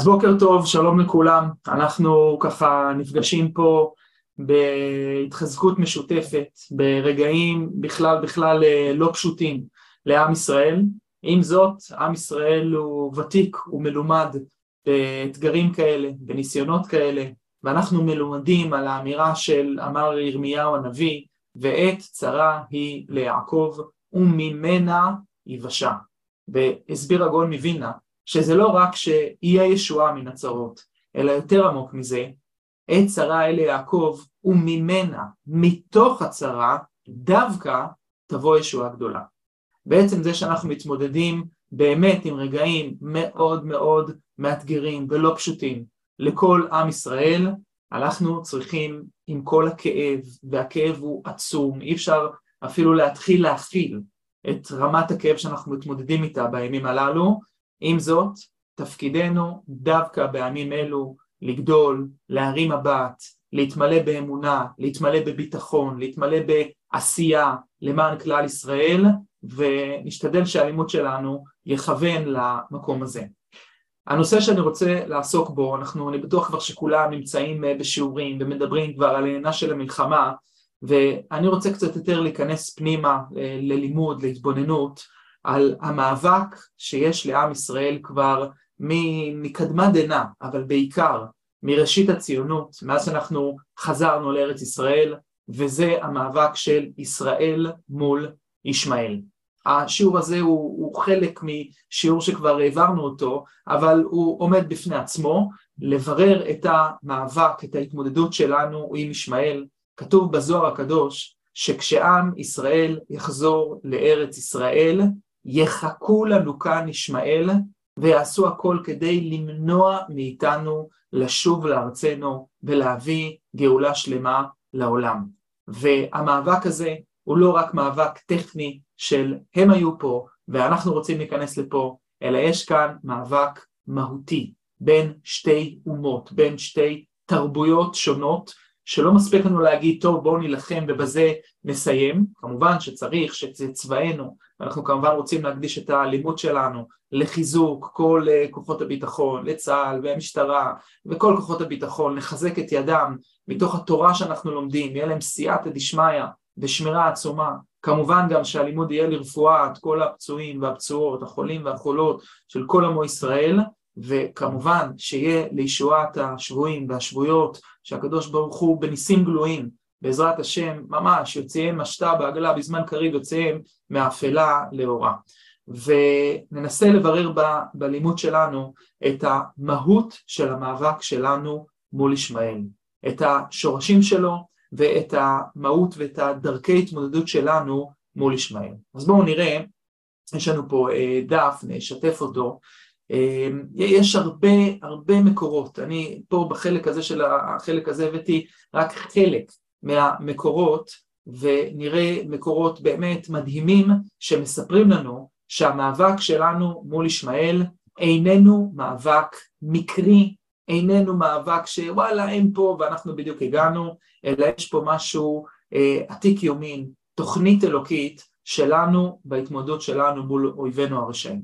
אז בוקר טוב, שלום לכולם, אנחנו ככה נפגשים פה בהתחזקות משותפת, ברגעים בכלל בכלל אה, לא פשוטים לעם ישראל, עם זאת עם ישראל הוא ותיק, הוא מלומד באתגרים כאלה, בניסיונות כאלה, ואנחנו מלומדים על האמירה של אמר ירמיהו הנביא, ועת צרה היא ליעקב וממנה יבשה. והסביר הגאון מווילנה שזה לא רק שיהיה ישועה מן הצרות, אלא יותר עמוק מזה, עת צרה אלה יעקב, וממנה, מתוך הצרה, דווקא תבוא ישועה גדולה. בעצם זה שאנחנו מתמודדים באמת עם רגעים מאוד מאוד מאתגרים ולא פשוטים לכל עם ישראל, אנחנו צריכים עם כל הכאב, והכאב הוא עצום, אי אפשר אפילו להתחיל להכיל את רמת הכאב שאנחנו מתמודדים איתה בימים הללו, עם זאת, תפקידנו דווקא בימים אלו לגדול, להרים מבט, להתמלא באמונה, להתמלא בביטחון, להתמלא בעשייה למען כלל ישראל, ונשתדל שהלימוד שלנו יכוון למקום הזה. הנושא שאני רוצה לעסוק בו, אנחנו, אני בטוח כבר שכולם נמצאים בשיעורים ומדברים כבר על העניינה של המלחמה, ואני רוצה קצת יותר להיכנס פנימה ללימוד, להתבוננות, על המאבק שיש לעם ישראל כבר מקדמת דנא, אבל בעיקר מראשית הציונות, מאז שאנחנו חזרנו לארץ ישראל, וזה המאבק של ישראל מול ישמעאל. השיעור הזה הוא, הוא חלק משיעור שכבר העברנו אותו, אבל הוא עומד בפני עצמו, לברר את המאבק, את ההתמודדות שלנו עם ישמעאל. כתוב בזוהר הקדוש שכשעם ישראל יחזור לארץ ישראל, יחכו לנו כאן ישמעאל ויעשו הכל כדי למנוע מאיתנו לשוב לארצנו ולהביא גאולה שלמה לעולם. והמאבק הזה הוא לא רק מאבק טכני של הם היו פה ואנחנו רוצים להיכנס לפה, אלא יש כאן מאבק מהותי בין שתי אומות, בין שתי תרבויות שונות שלא מספיק לנו להגיד, טוב בואו נילחם ובזה נסיים, כמובן שצריך שזה צבאנו, ואנחנו כמובן רוצים להקדיש את הלימוד שלנו לחיזוק כל אה, כוחות הביטחון, לצה"ל והמשטרה וכל כוחות הביטחון, לחזק את ידם מתוך התורה שאנחנו לומדים, יהיה להם סייעתא דשמיא ושמירה עצומה, כמובן גם שהלימוד יהיה לרפואת כל הפצועים והפצועות, החולים והחולות של כל עמו ישראל, וכמובן שיהיה לישועת השבויים והשבויות שהקדוש ברוך הוא בניסים גלויים בעזרת השם ממש יוציאם משתה בעגלה בזמן קריב יוציאם מאפלה לאורה. וננסה לברר ב, בלימוד שלנו את המהות של המאבק שלנו מול ישמעאל את השורשים שלו ואת המהות ואת הדרכי התמודדות שלנו מול ישמעאל. אז בואו נראה יש לנו פה אה, דף, נשתף אותו יש הרבה הרבה מקורות, אני פה בחלק הזה של החלק הזה הבאתי רק חלק מהמקורות ונראה מקורות באמת מדהימים שמספרים לנו שהמאבק שלנו מול ישמעאל איננו מאבק מקרי, איננו מאבק שוואלה הם פה ואנחנו בדיוק הגענו, אלא יש פה משהו אה, עתיק יומין, תוכנית אלוקית שלנו בהתמודדות שלנו מול אויבינו הרשעים.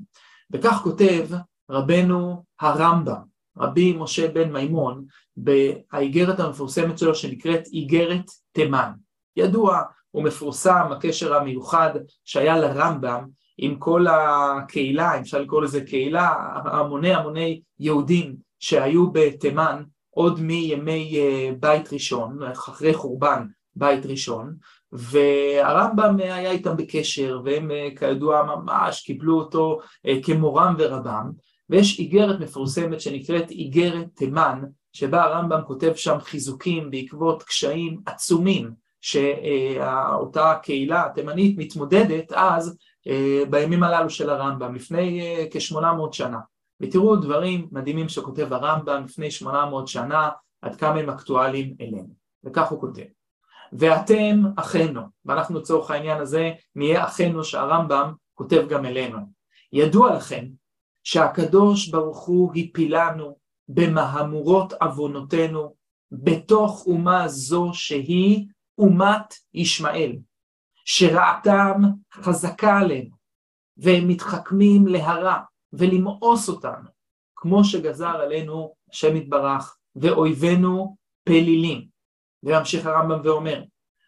וכך כותב רבנו הרמב"ם, רבי משה בן מימון, באיגרת המפורסמת שלו שנקראת איגרת תימן. ידוע ומפורסם הקשר המיוחד שהיה לרמב"ם עם כל הקהילה, אם אפשר לקרוא לזה קהילה, המוני המוני יהודים שהיו בתימן עוד מימי אה, בית ראשון, אחרי חורבן בית ראשון, והרמב"ם היה איתם בקשר והם אה, כידוע ממש קיבלו אותו אה, כמורם ורבם ויש איגרת מפורסמת שנקראת איגרת תימן, שבה הרמב"ם כותב שם חיזוקים בעקבות קשיים עצומים שאותה קהילה התימנית מתמודדת אז אה, בימים הללו של הרמב"ם, לפני אה, כ-800 שנה. ותראו דברים מדהימים שכותב הרמב"ם לפני 800 שנה, עד כמה הם אקטואליים אלינו. וכך הוא כותב: ואתם אחינו, ואנחנו לצורך העניין הזה נהיה אחינו שהרמב"ם כותב גם אלינו. ידוע לכם שהקדוש ברוך הוא הפילנו במהמורות עוונותינו בתוך אומה זו שהיא אומת ישמעאל, שרעתם חזקה עלינו, והם מתחכמים להרע ולמאוס אותנו, כמו שגזר עלינו השם יתברך, ואויבינו פלילים. וממשיך הרמב"ם ואומר,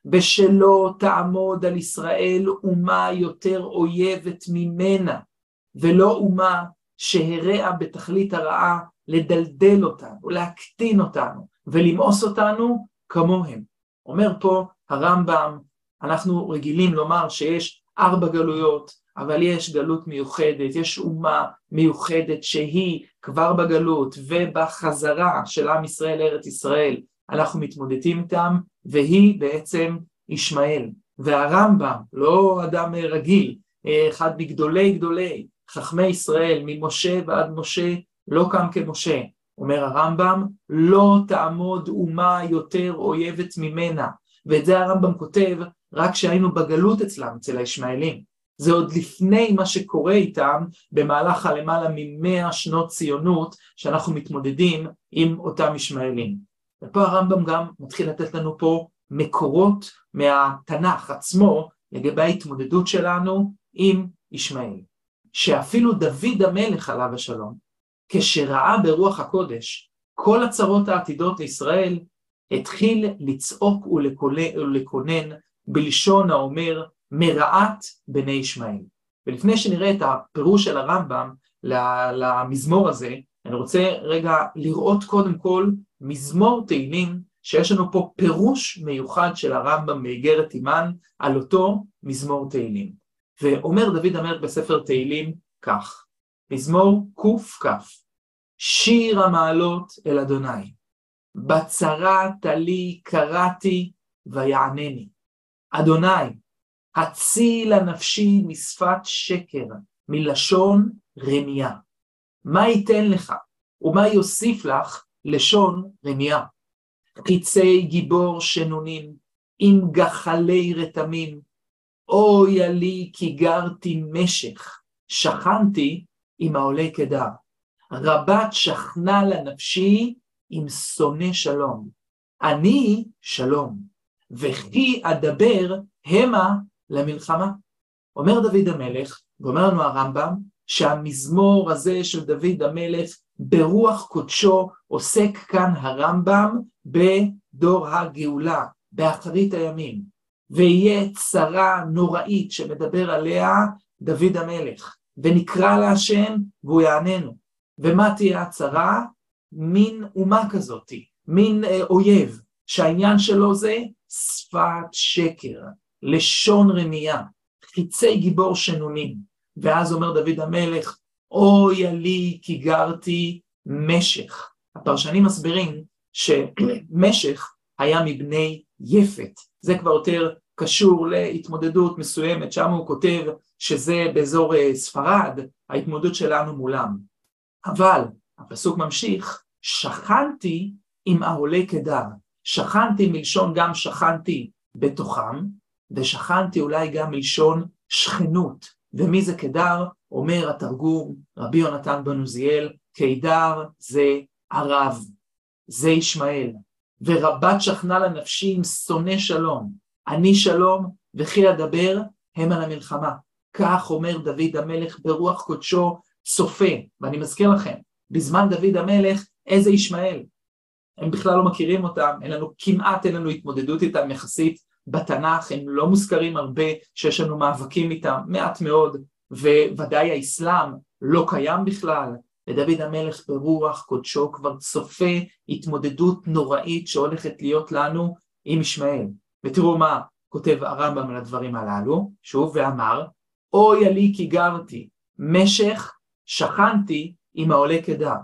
בשלא תעמוד על ישראל אומה יותר אויבת ממנה, ולא אומה שהרעה בתכלית הרעה לדלדל אותנו, להקטין אותנו ולמאוס אותנו כמוהם. אומר פה הרמב"ם, אנחנו רגילים לומר שיש ארבע גלויות, אבל יש גלות מיוחדת, יש אומה מיוחדת שהיא כבר בגלות ובחזרה של עם ישראל לארץ ישראל, אנחנו מתמודדים איתם, והיא בעצם ישמעאל. והרמב"ם, לא אדם רגיל, אחד מגדולי גדולי חכמי ישראל, ממשה ועד משה, לא קם כמשה. אומר הרמב"ם, לא תעמוד אומה יותר אויבת ממנה. ואת זה הרמב"ם כותב רק כשהיינו בגלות אצלם, אצל הישמעאלים. זה עוד לפני מה שקורה איתם במהלך הלמעלה ממאה שנות ציונות שאנחנו מתמודדים עם אותם ישמעאלים. ופה הרמב"ם גם מתחיל לתת לנו פה מקורות מהתנ"ך עצמו לגבי ההתמודדות שלנו עם ישמעאל. שאפילו דוד המלך עליו השלום, כשראה ברוח הקודש כל הצרות העתידות לישראל, התחיל לצעוק ולקונן בלשון האומר מרעת בני ישמעאל. ולפני שנראה את הפירוש של הרמב"ם למזמור הזה, אני רוצה רגע לראות קודם כל מזמור תהילים שיש לנו פה פירוש מיוחד של הרמב"ם מאיגרת אימן על אותו מזמור תהילים. ואומר דוד המלך בספר תהילים כך, מזמור קכ, שיר המעלות אל אדוני, בצרה תלי קראתי ויענני. אדוני, הצילה נפשי משפת שקר, מלשון רמייה. מה ייתן לך, ומה יוסיף לך לשון רמייה? חיצי גיבור שנונים, עם גחלי רתמים, אוי לי כי גרתי משך, שכנתי עם העולה קדר. רבת שכנה לנפשי עם שונא שלום. אני שלום, וכי אדבר המה למלחמה. אומר דוד המלך, ואומר לנו הרמב"ם, שהמזמור הזה של דוד המלך ברוח קודשו עוסק כאן הרמב"ם בדור הגאולה, באחרית הימים. ויהיה צרה נוראית שמדבר עליה דוד המלך, ונקרא להשם והוא יעננו. ומה תהיה הצרה? מין אומה כזאתי, מין אה, אויב, שהעניין שלו זה שפת שקר, לשון רמייה, חיצי גיבור שנונים. ואז אומר דוד המלך, אוי לי כי גרתי משך. הפרשנים מסבירים שמשך היה מבני יפת, זה כבר יותר קשור להתמודדות מסוימת, שם הוא כותב שזה באזור אה, ספרד, ההתמודדות שלנו מולם. אבל הפסוק ממשיך, שכנתי עם העולה קדר. שכנתי מלשון גם שכנתי בתוכם, ושכנתי אולי גם מלשון שכנות. ומי זה קדר? אומר התרגום רבי יונתן בן עוזיאל, קידר זה ערב, זה ישמעאל. ורבת שכנה לנפשי עם שונא שלום, אני שלום וכי אדבר הם על המלחמה. כך אומר דוד המלך ברוח קודשו צופה, ואני מזכיר לכם, בזמן דוד המלך, איזה ישמעאל? הם בכלל לא מכירים אותם, אין לנו, כמעט אין לנו התמודדות איתם יחסית בתנ"ך, הם לא מוזכרים הרבה שיש לנו מאבקים איתם, מעט מאוד, וודאי האסלאם לא קיים בכלל, ודוד המלך ברוח קודשו כבר צופה התמודדות נוראית שהולכת להיות לנו עם ישמעאל. ותראו מה כותב הרמב"ם על הדברים הללו, שוב, ואמר, אוי לי כי גרתי, משך שכנתי עם העולה קדר.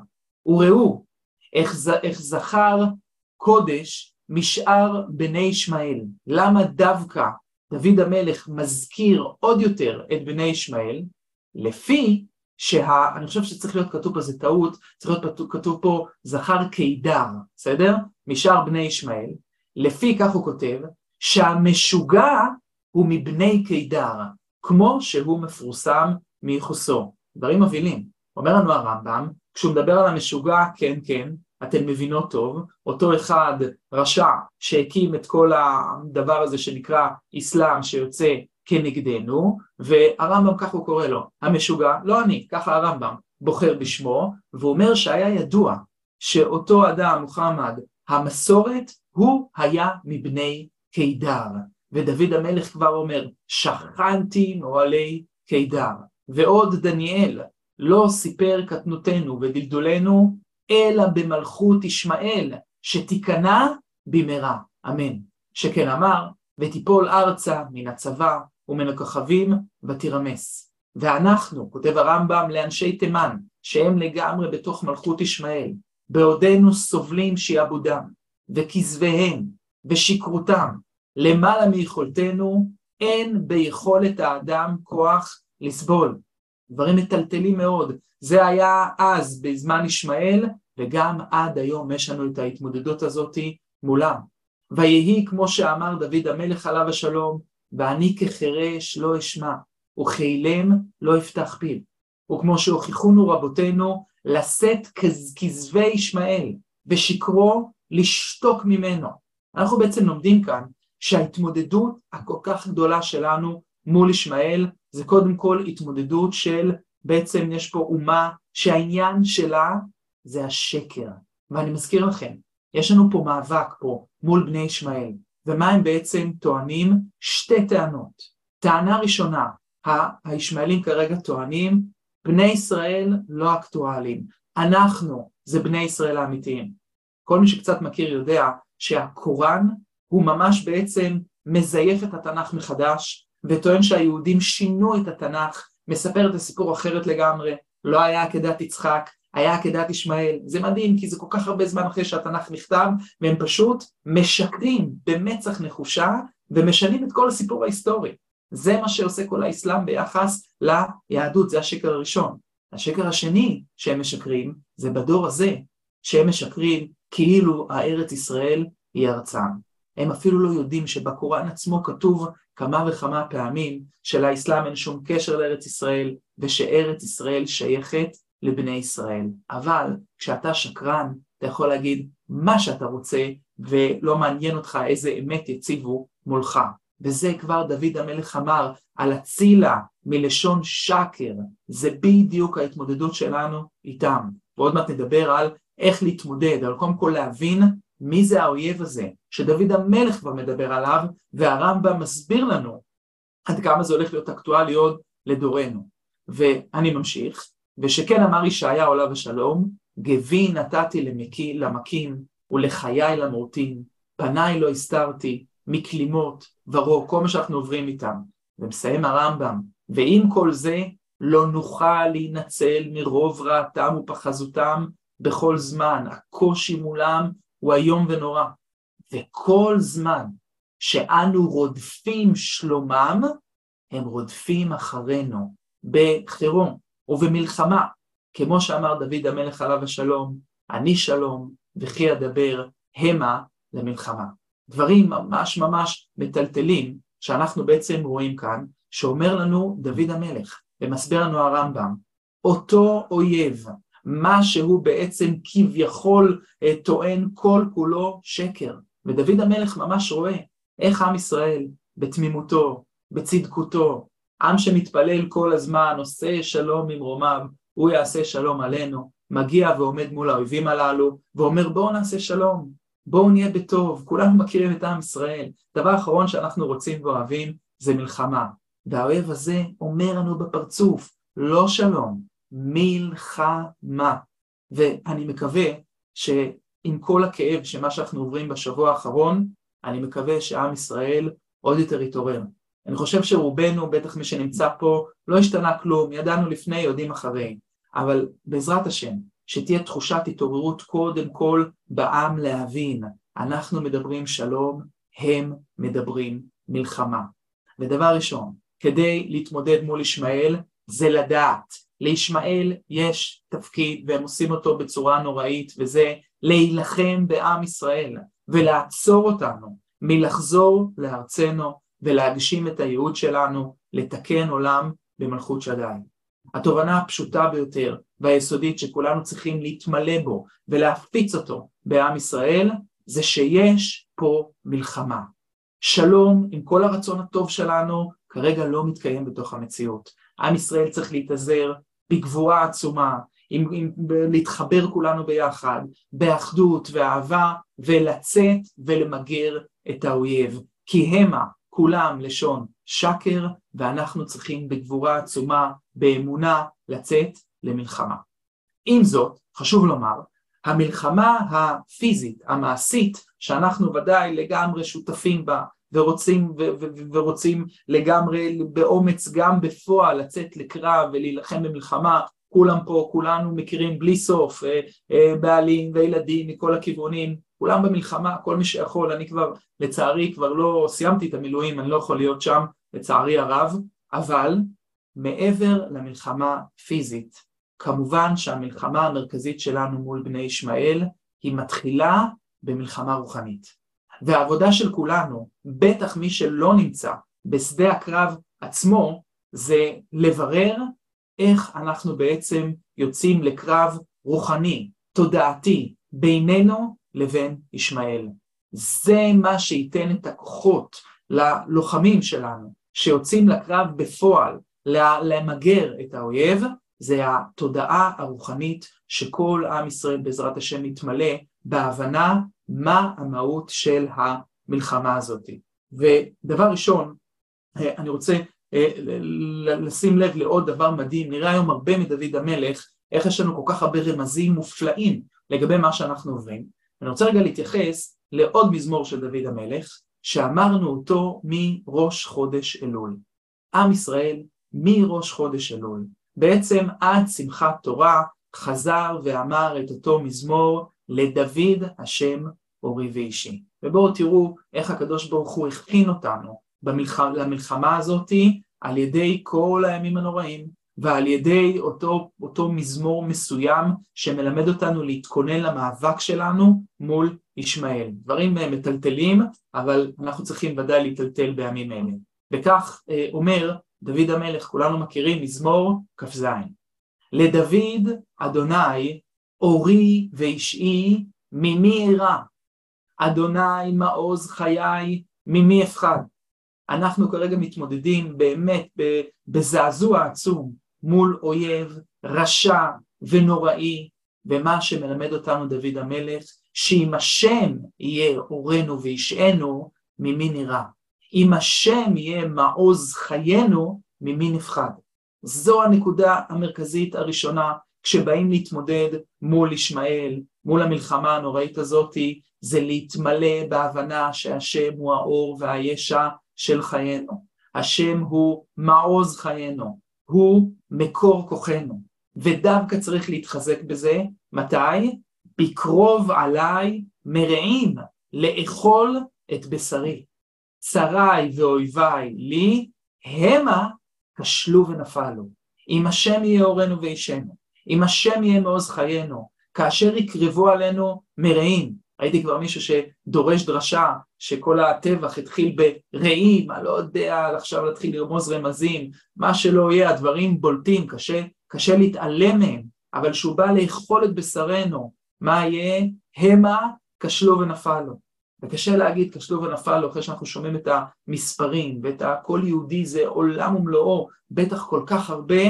וראו, איך, איך זכר קודש משאר בני ישמעאל. למה דווקא דוד המלך מזכיר עוד יותר את בני ישמעאל? לפי שה... אני חושב שצריך להיות כתוב פה, זה טעות, צריך להיות כתוב פה זכר קידר, בסדר? משאר בני ישמעאל. לפי, כך הוא כותב, שהמשוגע הוא מבני קידר, כמו שהוא מפורסם מיחוסו. דברים מבהילים. אומר לנו הרמב"ם, כשהוא מדבר על המשוגע, כן, כן, אתן מבינות טוב, אותו אחד רשע שהקים את כל הדבר הזה שנקרא אסלאם שיוצא כנגדנו, והרמב"ם כך הוא קורא לו, המשוגע, לא אני, ככה הרמב"ם, בוחר בשמו, ואומר שהיה ידוע שאותו אדם, מוחמד, המסורת, הוא היה מבני קידר. ודוד המלך כבר אומר, שכנתי מאוהלי קידר. ועוד דניאל, לא סיפר קטנותנו ודלדולנו, אלא במלכות ישמעאל, שתיכנע במהרה. אמן. שכן אמר, ותיפול ארצה מן הצבא ומן הכוכבים ותירמס. ואנחנו, כותב הרמב"ם לאנשי תימן, שהם לגמרי בתוך מלכות ישמעאל, בעודנו סובלים שיעבודם, וכזביהם, ושכרותם, למעלה מיכולתנו, אין ביכולת האדם כוח לסבול. דברים מטלטלים מאוד. זה היה אז, בזמן ישמעאל, וגם עד היום יש לנו את ההתמודדות הזאת מולם. ויהי כמו שאמר דוד המלך עליו השלום, ואני כחירש לא אשמע, וכאילם לא אפתח פיו. וכמו שהוכיחונו רבותינו, לשאת כזבי ישמעאל, ושקרו לשתוק ממנו. אנחנו בעצם לומדים כאן שההתמודדות הכל כך גדולה שלנו מול ישמעאל זה קודם כל התמודדות של בעצם יש פה אומה שהעניין שלה זה השקר. ואני מזכיר לכם, יש לנו פה מאבק פה מול בני ישמעאל, ומה הם בעצם טוענים? שתי טענות. טענה ראשונה, הישמעאלים כרגע טוענים, בני ישראל לא אקטואליים, אנחנו זה בני ישראל האמיתיים. כל מי שקצת מכיר יודע שהקוראן הוא ממש בעצם מזייף את התנ"ך מחדש, וטוען שהיהודים שינו את התנ"ך, מספר את הסיפור אחרת לגמרי, לא היה עקדת יצחק, היה עקדת ישמעאל. זה מדהים, כי זה כל כך הרבה זמן אחרי שהתנ"ך נכתב, והם פשוט משקרים במצח נחושה, ומשנים את כל הסיפור ההיסטורי. זה מה שעושה כל האסלאם ביחס ליהדות, זה השקר הראשון. השקר השני שהם משקרים, זה בדור הזה, שהם משקרים כאילו הארץ ישראל היא ארצם. הם אפילו לא יודעים שבקוראן עצמו כתוב כמה וכמה פעמים שלאסלאם אין שום קשר לארץ ישראל ושארץ ישראל שייכת לבני ישראל. אבל כשאתה שקרן, אתה יכול להגיד מה שאתה רוצה ולא מעניין אותך איזה אמת יציבו מולך. וזה כבר דוד המלך אמר על הצילה מלשון שקר, זה בדיוק ההתמודדות שלנו איתם. ועוד מעט נדבר על איך להתמודד, על קודם כל להבין מי זה האויב הזה, שדוד המלך כבר מדבר עליו, והרמב"ם מסביר לנו עד כמה זה הולך להיות אקטואלי עוד לדורנו. ואני ממשיך, ושכן אמר ישעיה עליו השלום, גבי נתתי למקי, למכים ולחיי למורטים, פניי לא הסתרתי, מכלימות ורוק, כל מה שאנחנו עוברים איתם. ומסיים הרמב"ם, ועם כל זה לא נוכל להינצל מרוב רעתם ופחזותם בכל זמן, הקושי מולם הוא איום ונורא. וכל זמן שאנו רודפים שלומם, הם רודפים אחרינו בחירום ובמלחמה, כמו שאמר דוד המלך עליו השלום, אני שלום וכי אדבר המה למלחמה. דברים ממש ממש מטלטלים שאנחנו בעצם רואים כאן, שאומר לנו דוד המלך, ומסביר לנו הרמב"ם, אותו אויב מה שהוא בעצם כביכול אה, טוען כל כולו שקר. ודוד המלך ממש רואה איך עם ישראל בתמימותו, בצדקותו, עם שמתפלל כל הזמן, עושה שלום ממרומיו, הוא יעשה שלום עלינו, מגיע ועומד מול האויבים הללו, ואומר בואו נעשה שלום, בואו נהיה בטוב, כולנו מכירים את עם ישראל. דבר אחרון שאנחנו רוצים ואוהבים זה מלחמה. והאויב הזה אומר לנו בפרצוף, לא שלום, מלחמה. ואני מקווה שעם כל הכאב שמה שאנחנו עוברים בשבוע האחרון, אני מקווה שעם ישראל עוד יותר יתעורר. אני חושב שרובנו, בטח מי שנמצא פה, לא השתנה כלום, ידענו לפני, יודעים אחרי, אבל בעזרת השם, שתהיה תחושת התעוררות קודם כל בעם להבין, אנחנו מדברים שלום, הם מדברים מלחמה. ודבר ראשון, כדי להתמודד מול ישמעאל, זה לדעת לישמעאל יש תפקיד והם עושים אותו בצורה נוראית וזה להילחם בעם ישראל ולעצור אותנו מלחזור לארצנו ולהגשים את הייעוד שלנו לתקן עולם במלכות שדי. התובנה הפשוטה ביותר והיסודית שכולנו צריכים להתמלא בו ולהפיץ אותו בעם ישראל זה שיש פה מלחמה. שלום עם כל הרצון הטוב שלנו כרגע לא מתקיים בתוך המציאות. עם ישראל צריך להתאזר בגבורה עצומה, עם, עם, להתחבר כולנו ביחד, באחדות ואהבה, ולצאת ולמגר את האויב. כי המה כולם לשון שקר, ואנחנו צריכים בגבורה עצומה, באמונה, לצאת למלחמה. עם זאת, חשוב לומר, המלחמה הפיזית, המעשית, שאנחנו ודאי לגמרי שותפים בה ורוצים, ו- ו- ורוצים לגמרי באומץ גם בפועל לצאת לקרב ולהילחם במלחמה, כולם פה, כולנו מכירים בלי סוף, אה, אה, בעלים וילדים מכל הכיוונים, כולם במלחמה, כל מי שיכול, אני כבר לצערי כבר לא סיימתי את המילואים, אני לא יכול להיות שם לצערי הרב, אבל מעבר למלחמה פיזית, כמובן שהמלחמה המרכזית שלנו מול בני ישמעאל היא מתחילה במלחמה רוחנית. והעבודה של כולנו, בטח מי שלא נמצא בשדה הקרב עצמו, זה לברר איך אנחנו בעצם יוצאים לקרב רוחני, תודעתי, בינינו לבין ישמעאל. זה מה שייתן את הכוחות ללוחמים שלנו, שיוצאים לקרב בפועל, למגר את האויב, זה התודעה הרוחנית שכל עם ישראל בעזרת השם יתמלא בהבנה מה המהות של המלחמה הזאת. ודבר ראשון, אה, אני רוצה אה, לשים לב לעוד דבר מדהים, נראה היום הרבה מדוד המלך, איך יש לנו כל כך הרבה רמזים מופלאים לגבי מה שאנחנו עוברים. אני רוצה רגע להתייחס לעוד מזמור של דוד המלך, שאמרנו אותו מראש חודש אלול. עם ישראל מראש חודש אלול, בעצם עד שמחת תורה, חזר ואמר את אותו מזמור לדוד השם אורי ואישי. ובואו תראו איך הקדוש ברוך הוא הכין אותנו במלח... למלחמה הזאתי על ידי כל הימים הנוראים ועל ידי אותו, אותו מזמור מסוים שמלמד אותנו להתכונן למאבק שלנו מול ישמעאל. דברים מטלטלים, אבל אנחנו צריכים ודאי להיטלטל בימים אלה. וכך אה, אומר דוד המלך, כולנו מכירים, מזמור כ"ז. לדוד אדוני אורי ואישי ממי אירע, אדוני מעוז חיי ממי אפחד. אנחנו כרגע מתמודדים באמת בזעזוע עצום מול אויב רשע ונוראי, ומה שמלמד אותנו דוד המלך, שאם השם יהיה אורנו וישענו, ממי נראה. אם השם יהיה מעוז חיינו, ממי נפחד. זו הנקודה המרכזית הראשונה כשבאים להתמודד מול ישמעאל, מול המלחמה הנוראית הזאתי, זה להתמלא בהבנה שהשם הוא האור והישע של חיינו. השם הוא מעוז חיינו, הוא מקור כוחנו, ודווקא צריך להתחזק בזה, מתי? בקרוב עליי מרעים לאכול את בשרי. צריי ואויביי לי, המה כשלו ונפלו. אם השם יהיה אורנו וישנו, אם השם יהיה מעוז חיינו, כאשר יקרבו עלינו מרעים, ראיתי כבר מישהו שדורש דרשה שכל הטבח התחיל ברעים, אני לא יודע עכשיו להתחיל לרמוז רמזים, מה שלא יהיה, הדברים בולטים, קשה, קשה להתעלם מהם, אבל כשהוא בא לאכול את בשרנו, מה יהיה? המה כשלו ונפלו. וקשה להגיד כשלו ונפלו אחרי שאנחנו שומעים את המספרים ואת הכל יהודי זה עולם ומלואו, בטח כל כך הרבה,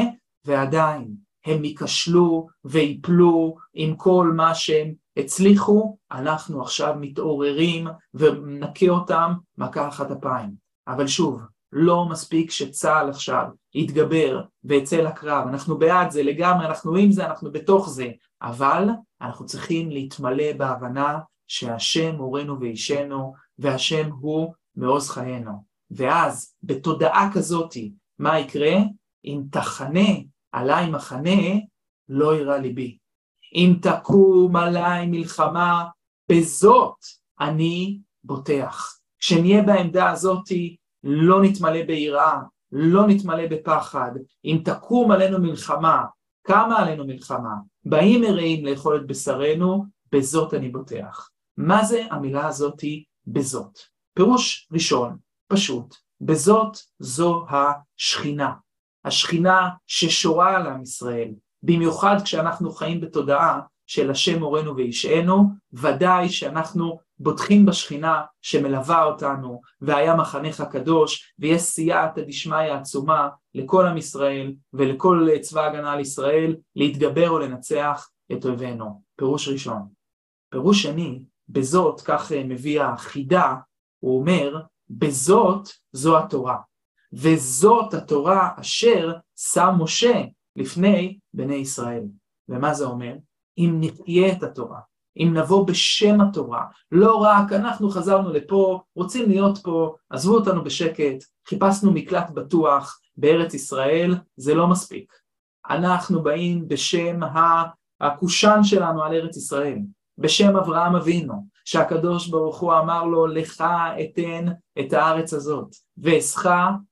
ועדיין הם ייכשלו ויפלו עם כל מה שהם הצליחו, אנחנו עכשיו מתעוררים ונכה אותם מכה אחת אפיים. אבל שוב, לא מספיק שצה"ל עכשיו יתגבר ויצא לקרב, אנחנו בעד זה לגמרי, אנחנו עם זה, אנחנו בתוך זה, אבל אנחנו צריכים להתמלא בהבנה שהשם מורנו ואישנו, והשם הוא מעוז חיינו. ואז בתודעה כזאתי, מה יקרה? אם תחנה עליי מחנה, לא יירא ליבי. אם תקום עליי מלחמה, בזאת אני בוטח. כשנהיה בעמדה הזאתי, לא נתמלא ביראה, לא נתמלא בפחד. אם תקום עלינו מלחמה, קמה עלינו מלחמה, באים מרעים לאכול את בשרנו, בזאת אני בוטח. מה זה המילה הזאתי בזאת? פירוש ראשון, פשוט, בזאת זו השכינה. השכינה ששורה על עם ישראל, במיוחד כשאנחנו חיים בתודעה של השם מורנו וישענו, ודאי שאנחנו בוטחים בשכינה שמלווה אותנו, והיה מחנך קדוש, ויש סייעתא דשמיא עצומה לכל עם ישראל ולכל צבא הגנה על ישראל להתגבר או לנצח את אויבינו. פירוש ראשון. פירוש שני, בזאת, כך מביא החידה, הוא אומר, בזאת זו התורה. וזאת התורה אשר שם משה לפני בני ישראל. ומה זה אומר? אם נחיה את התורה, אם נבוא בשם התורה, לא רק אנחנו חזרנו לפה, רוצים להיות פה, עזבו אותנו בשקט, חיפשנו מקלט בטוח בארץ ישראל, זה לא מספיק. אנחנו באים בשם הקושאן שלנו על ארץ ישראל, בשם אברהם אבינו, שהקדוש ברוך הוא אמר לו, לך אתן את הארץ הזאת, ואעשך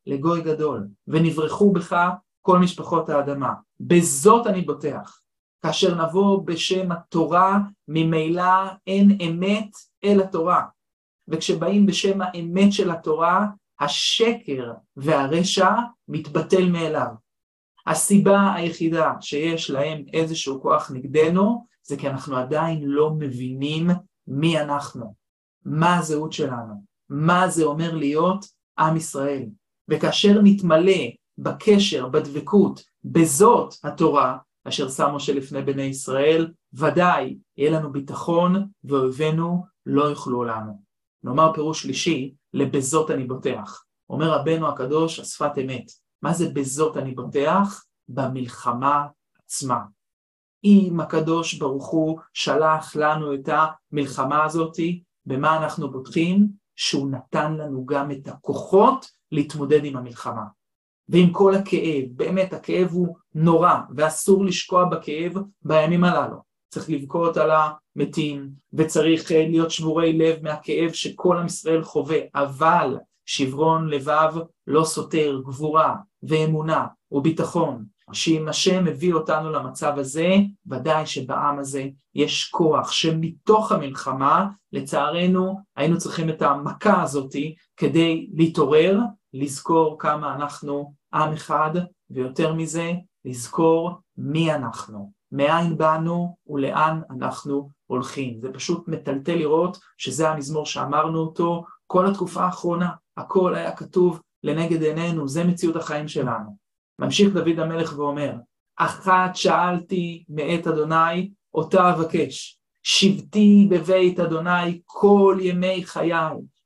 לגוי גדול, ונברחו בך כל משפחות האדמה. בזאת אני בוטח. כאשר נבוא בשם התורה, ממילא אין אמת אל התורה. וכשבאים בשם האמת של התורה, השקר והרשע מתבטל מאליו. הסיבה היחידה שיש להם איזשהו כוח נגדנו, זה כי אנחנו עדיין לא מבינים מי אנחנו, מה הזהות שלנו, מה זה אומר להיות עם ישראל. וכאשר נתמלא בקשר, בדבקות, בזאת התורה, אשר שם משה לפני בני ישראל, ודאי יהיה לנו ביטחון ואויבינו לא יוכלו לנו. נאמר פירוש שלישי, לבזאת אני בוטח. אומר רבנו הקדוש, השפת אמת. מה זה בזאת אני בוטח? במלחמה עצמה. אם הקדוש ברוך הוא שלח לנו את המלחמה הזאתי, במה אנחנו בוטחים? שהוא נתן לנו גם את הכוחות להתמודד עם המלחמה. ועם כל הכאב, באמת הכאב הוא נורא ואסור לשקוע בכאב בימים הללו. צריך לבכות על המתים וצריך אה, להיות שבורי לב מהכאב שכל עם ישראל חווה, אבל שברון לבב לא סותר גבורה ואמונה וביטחון שאם השם מביא אותנו למצב הזה, ודאי שבעם הזה יש כוח שמתוך המלחמה, לצערנו, היינו צריכים את המכה הזאתי כדי להתעורר, לזכור כמה אנחנו עם אחד, ויותר מזה, לזכור מי אנחנו, מאין באנו ולאן אנחנו הולכים. זה פשוט מטלטל לראות שזה המזמור שאמרנו אותו כל התקופה האחרונה, הכל היה כתוב לנגד עינינו, זה מציאות החיים שלנו. ממשיך דוד המלך ואומר, אחת שאלתי מאת אדוני, אותה אבקש. שבתי בבית אדוני כל ימי חיי,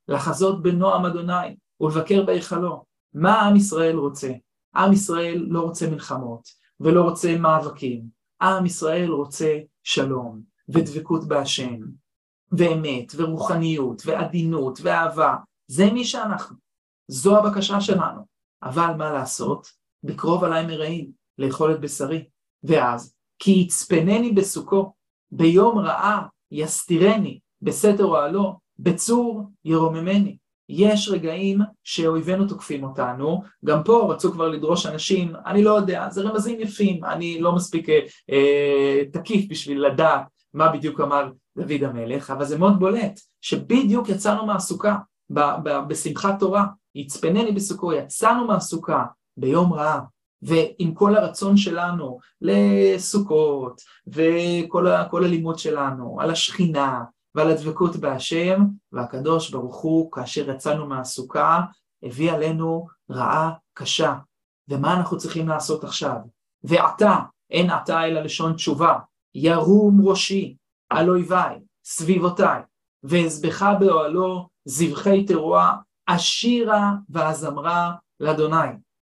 לחזות בנועם אדוני ולבקר בהיכלו. מה עם ישראל רוצה? עם ישראל לא רוצה מלחמות ולא רוצה מאבקים. עם ישראל רוצה שלום ודבקות בהשם, ואמת ורוחניות ועדינות ואהבה. זה מי שאנחנו. זו הבקשה שלנו. אבל מה לעשות? בקרוב עליי מרעים, לאכול את בשרי. ואז, כי יצפנני בסוכו, ביום רעה יסתירני, בסתר אוהלו, בצור ירוממני. יש רגעים שאויבינו תוקפים אותנו, גם פה רצו כבר לדרוש אנשים, אני לא יודע, זה רמזים יפים, אני לא מספיק אה, אה, תקיף בשביל לדעת מה בדיוק אמר דוד המלך, אבל זה מאוד בולט, שבדיוק יצאנו מהסוכה, ב- ב- בשמחת תורה, יצפנני בסוכו, יצאנו מהסוכה, ביום רעה, ועם כל הרצון שלנו לסוכות, וכל הלימוד שלנו על השכינה ועל הדבקות בהשם, והקדוש ברוך הוא, כאשר יצאנו מהסוכה, הביא עלינו רעה קשה. ומה אנחנו צריכים לעשות עכשיו? ועתה, אין עתה אלא לשון תשובה, ירום ראשי על אויביי, סביבותיי, ואזבחה באוהלו זבחי תרועה, אשירה ואזמרה לאדוני.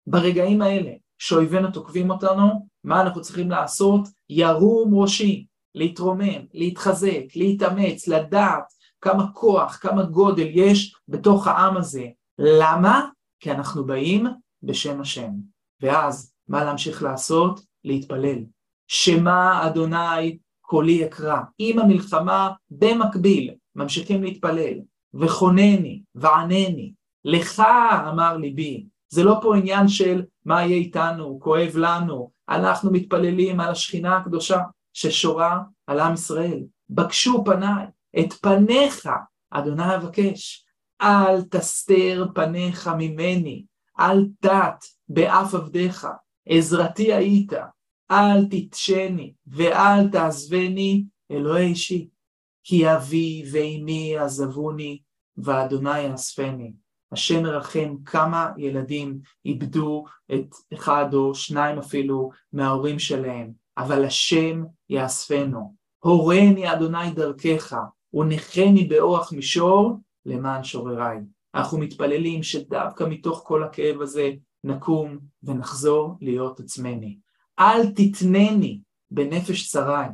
ברגעים האלה שאויבינו תוקפים אותנו, מה אנחנו צריכים לעשות? ירום ראשי, להתרומם, להתחזק, להתאמץ, לדעת כמה כוח, כמה גודל יש בתוך העם הזה. למה? כי אנחנו באים בשם השם. ואז, מה להמשיך לעשות? להתפלל. שמע אדוני קולי אקרא. עם המלחמה במקביל ממשיכים להתפלל. וכונני וענני. לך אמר ליבי, זה לא פה עניין של מה יהיה איתנו, כואב לנו, אנחנו מתפללים על השכינה הקדושה ששורה על עם ישראל. בקשו פניי, את פניך, אדוני אבקש. אל תסתר פניך ממני, אל תת באף עבדיך, עזרתי היית, אל תתשני ואל תעזבני, אלוהי אישי. כי אבי ואמי עזבוני ואדוני יאספני. השם מרחם כמה ילדים איבדו את אחד או שניים אפילו מההורים שלהם, אבל השם יאספנו. הורני אדוני דרכך, ונחני באורח מישור למען שורריי. אנחנו מתפללים שדווקא מתוך כל הכאב הזה נקום ונחזור להיות עצמני. אל תתנני בנפש צרי,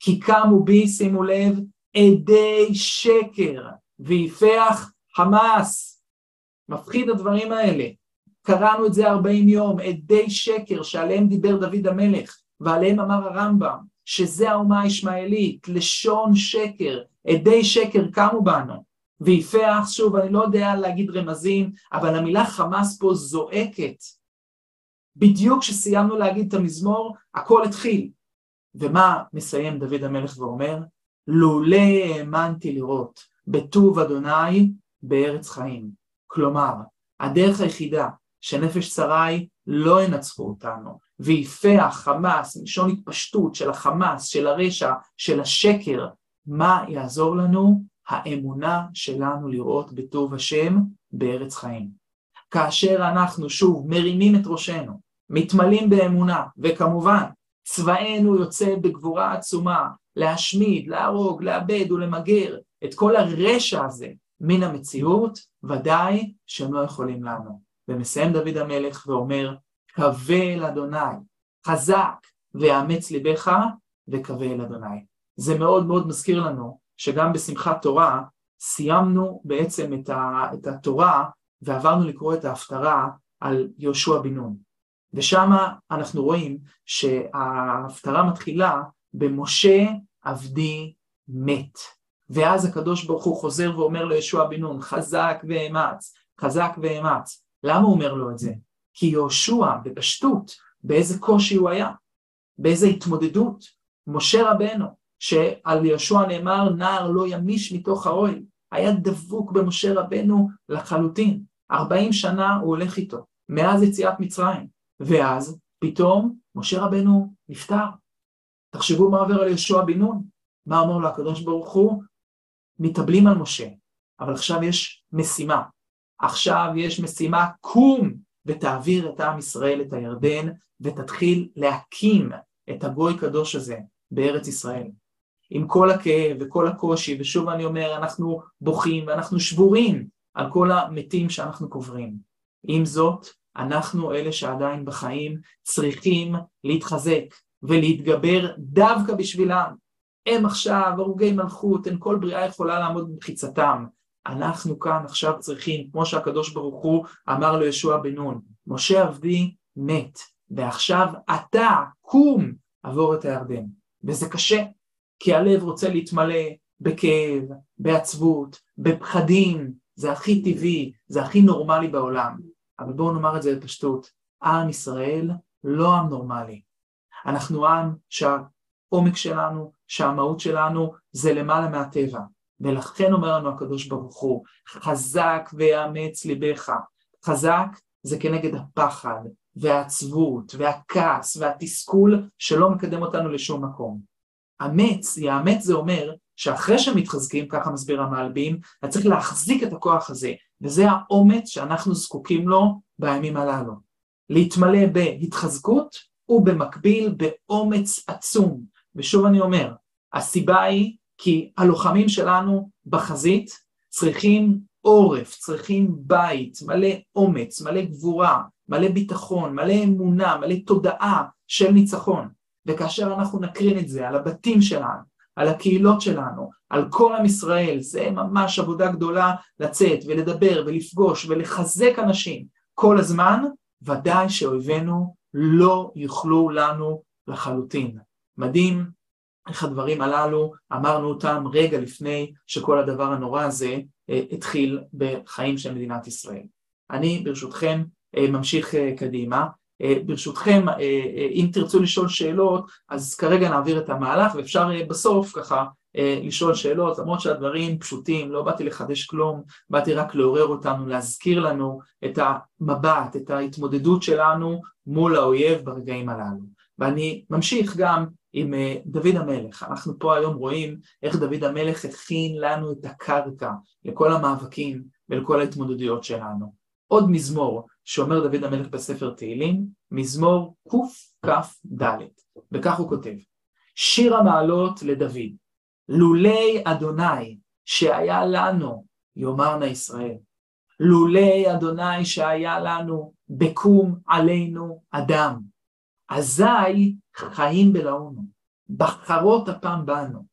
כי קמו בי, שימו לב, עדי שקר, ויפח חמאס. מפחיד הדברים האלה. קראנו את זה ארבעים יום, עדי שקר שעליהם דיבר דוד המלך, ועליהם אמר הרמב"ם, שזה האומה הישמעאלית, לשון שקר, עדי שקר קמו בנו. ויפח, שוב, אני לא יודע להגיד רמזים, אבל המילה חמאס פה זועקת. בדיוק כשסיימנו להגיד את המזמור, הכל התחיל. ומה מסיים דוד המלך ואומר? לולא האמנתי לראות בטוב אדוני בארץ חיים. כלומר, הדרך היחידה שנפש שרי לא ינצחו אותנו, ויפח חמאס, מלשון התפשטות של החמאס, של הרשע, של השקר, מה יעזור לנו? האמונה שלנו לראות בטוב השם בארץ חיים. כאשר אנחנו שוב מרימים את ראשנו, מתמלאים באמונה, וכמובן צבאנו יוצא בגבורה עצומה להשמיד, להרוג, לאבד ולמגר את כל הרשע הזה מן המציאות, ודאי שהם לא יכולים לנו. ומסיים דוד המלך ואומר, קווה אל אדוני, חזק ואמץ ליבך וקווה אל אדוני. זה מאוד מאוד מזכיר לנו שגם בשמחת תורה סיימנו בעצם את, ה, את התורה ועברנו לקרוא את ההפטרה על יהושע בן נון. ושם אנחנו רואים שההפטרה מתחילה במשה עבדי מת. ואז הקדוש ברוך הוא חוזר ואומר ליהושע בן נון, חזק ואמץ, חזק ואמץ. למה הוא אומר לו את זה? כי יהושע בפשטות, באיזה קושי הוא היה, באיזה התמודדות. משה רבנו, שעל יהושע נאמר נער לא ימיש מתוך האוהל, היה דבוק במשה רבנו לחלוטין. ארבעים שנה הוא הולך איתו, מאז יציאת מצרים. ואז פתאום משה רבנו נפטר. תחשבו מה עובר על יהושע בן נון. מה אומר לו הקדוש ברוך הוא? מתאבלים על משה, אבל עכשיו יש משימה. עכשיו יש משימה, קום ותעביר את עם ישראל את הירדן ותתחיל להקים את הגוי קדוש הזה בארץ ישראל. עם כל הכאב וכל הקושי, ושוב אני אומר, אנחנו בוכים ואנחנו שבורים על כל המתים שאנחנו קוברים. עם זאת, אנחנו אלה שעדיין בחיים צריכים להתחזק ולהתגבר דווקא בשבילם. הם עכשיו הרוגי מלכות, אין כל בריאה יכולה לעמוד במחיצתם. אנחנו כאן עכשיו צריכים, כמו שהקדוש ברוך הוא אמר לישוע בן נון, משה עבדי מת, ועכשיו אתה, קום, עבור את הירדן. וזה קשה, כי הלב רוצה להתמלא בכאב, בעצבות, בפחדים, זה הכי טבעי, זה הכי נורמלי בעולם. אבל בואו נאמר את זה בפשטות, עם ישראל לא עם נורמלי. אנחנו עם שהעומק שלנו, שהמהות שלנו זה למעלה מהטבע. ולכן אומר לנו הקדוש ברוך הוא, חזק ויאמץ ליבך. חזק זה כנגד הפחד והעצבות והכעס והתסכול שלא מקדם אותנו לשום מקום. אמץ, יאמץ זה אומר שאחרי שמתחזקים, ככה מסביר המלבים, אתה צריך להחזיק את הכוח הזה, וזה האומץ שאנחנו זקוקים לו בימים הללו. להתמלא בהתחזקות ובמקביל באומץ עצום. ושוב אני אומר, הסיבה היא כי הלוחמים שלנו בחזית צריכים עורף, צריכים בית, מלא אומץ, מלא גבורה, מלא ביטחון, מלא אמונה, מלא תודעה של ניצחון. וכאשר אנחנו נקרין את זה על הבתים שלנו, על הקהילות שלנו, על כל עם ישראל, זה ממש עבודה גדולה לצאת ולדבר ולפגוש ולחזק אנשים כל הזמן, ודאי שאויבינו לא יוכלו לנו לחלוטין. מדהים איך הדברים הללו, אמרנו אותם רגע לפני שכל הדבר הנורא הזה אה, התחיל בחיים של מדינת ישראל. אני ברשותכם אה, ממשיך אה, קדימה. ברשותכם, אם תרצו לשאול שאלות, אז כרגע נעביר את המהלך ואפשר בסוף ככה לשאול שאלות, למרות שהדברים פשוטים, לא באתי לחדש כלום, באתי רק לעורר אותנו, להזכיר לנו את המבט, את ההתמודדות שלנו מול האויב ברגעים הללו. ואני ממשיך גם עם אה, דוד המלך. אנחנו פה היום רואים איך דוד המלך הכין לנו את הקרקע לכל המאבקים ולכל ההתמודדויות שלנו. עוד מזמור שאומר דוד המלך בספר תהילים, מזמור קכ"ד, וכך הוא כותב: שיר המעלות לדוד, לולי אדוני שהיה לנו, יאמרנה ישראל, לולי אדוני שהיה לנו, בקום עלינו אדם, אזי חיים בלעונו, בחרות אפם בנו,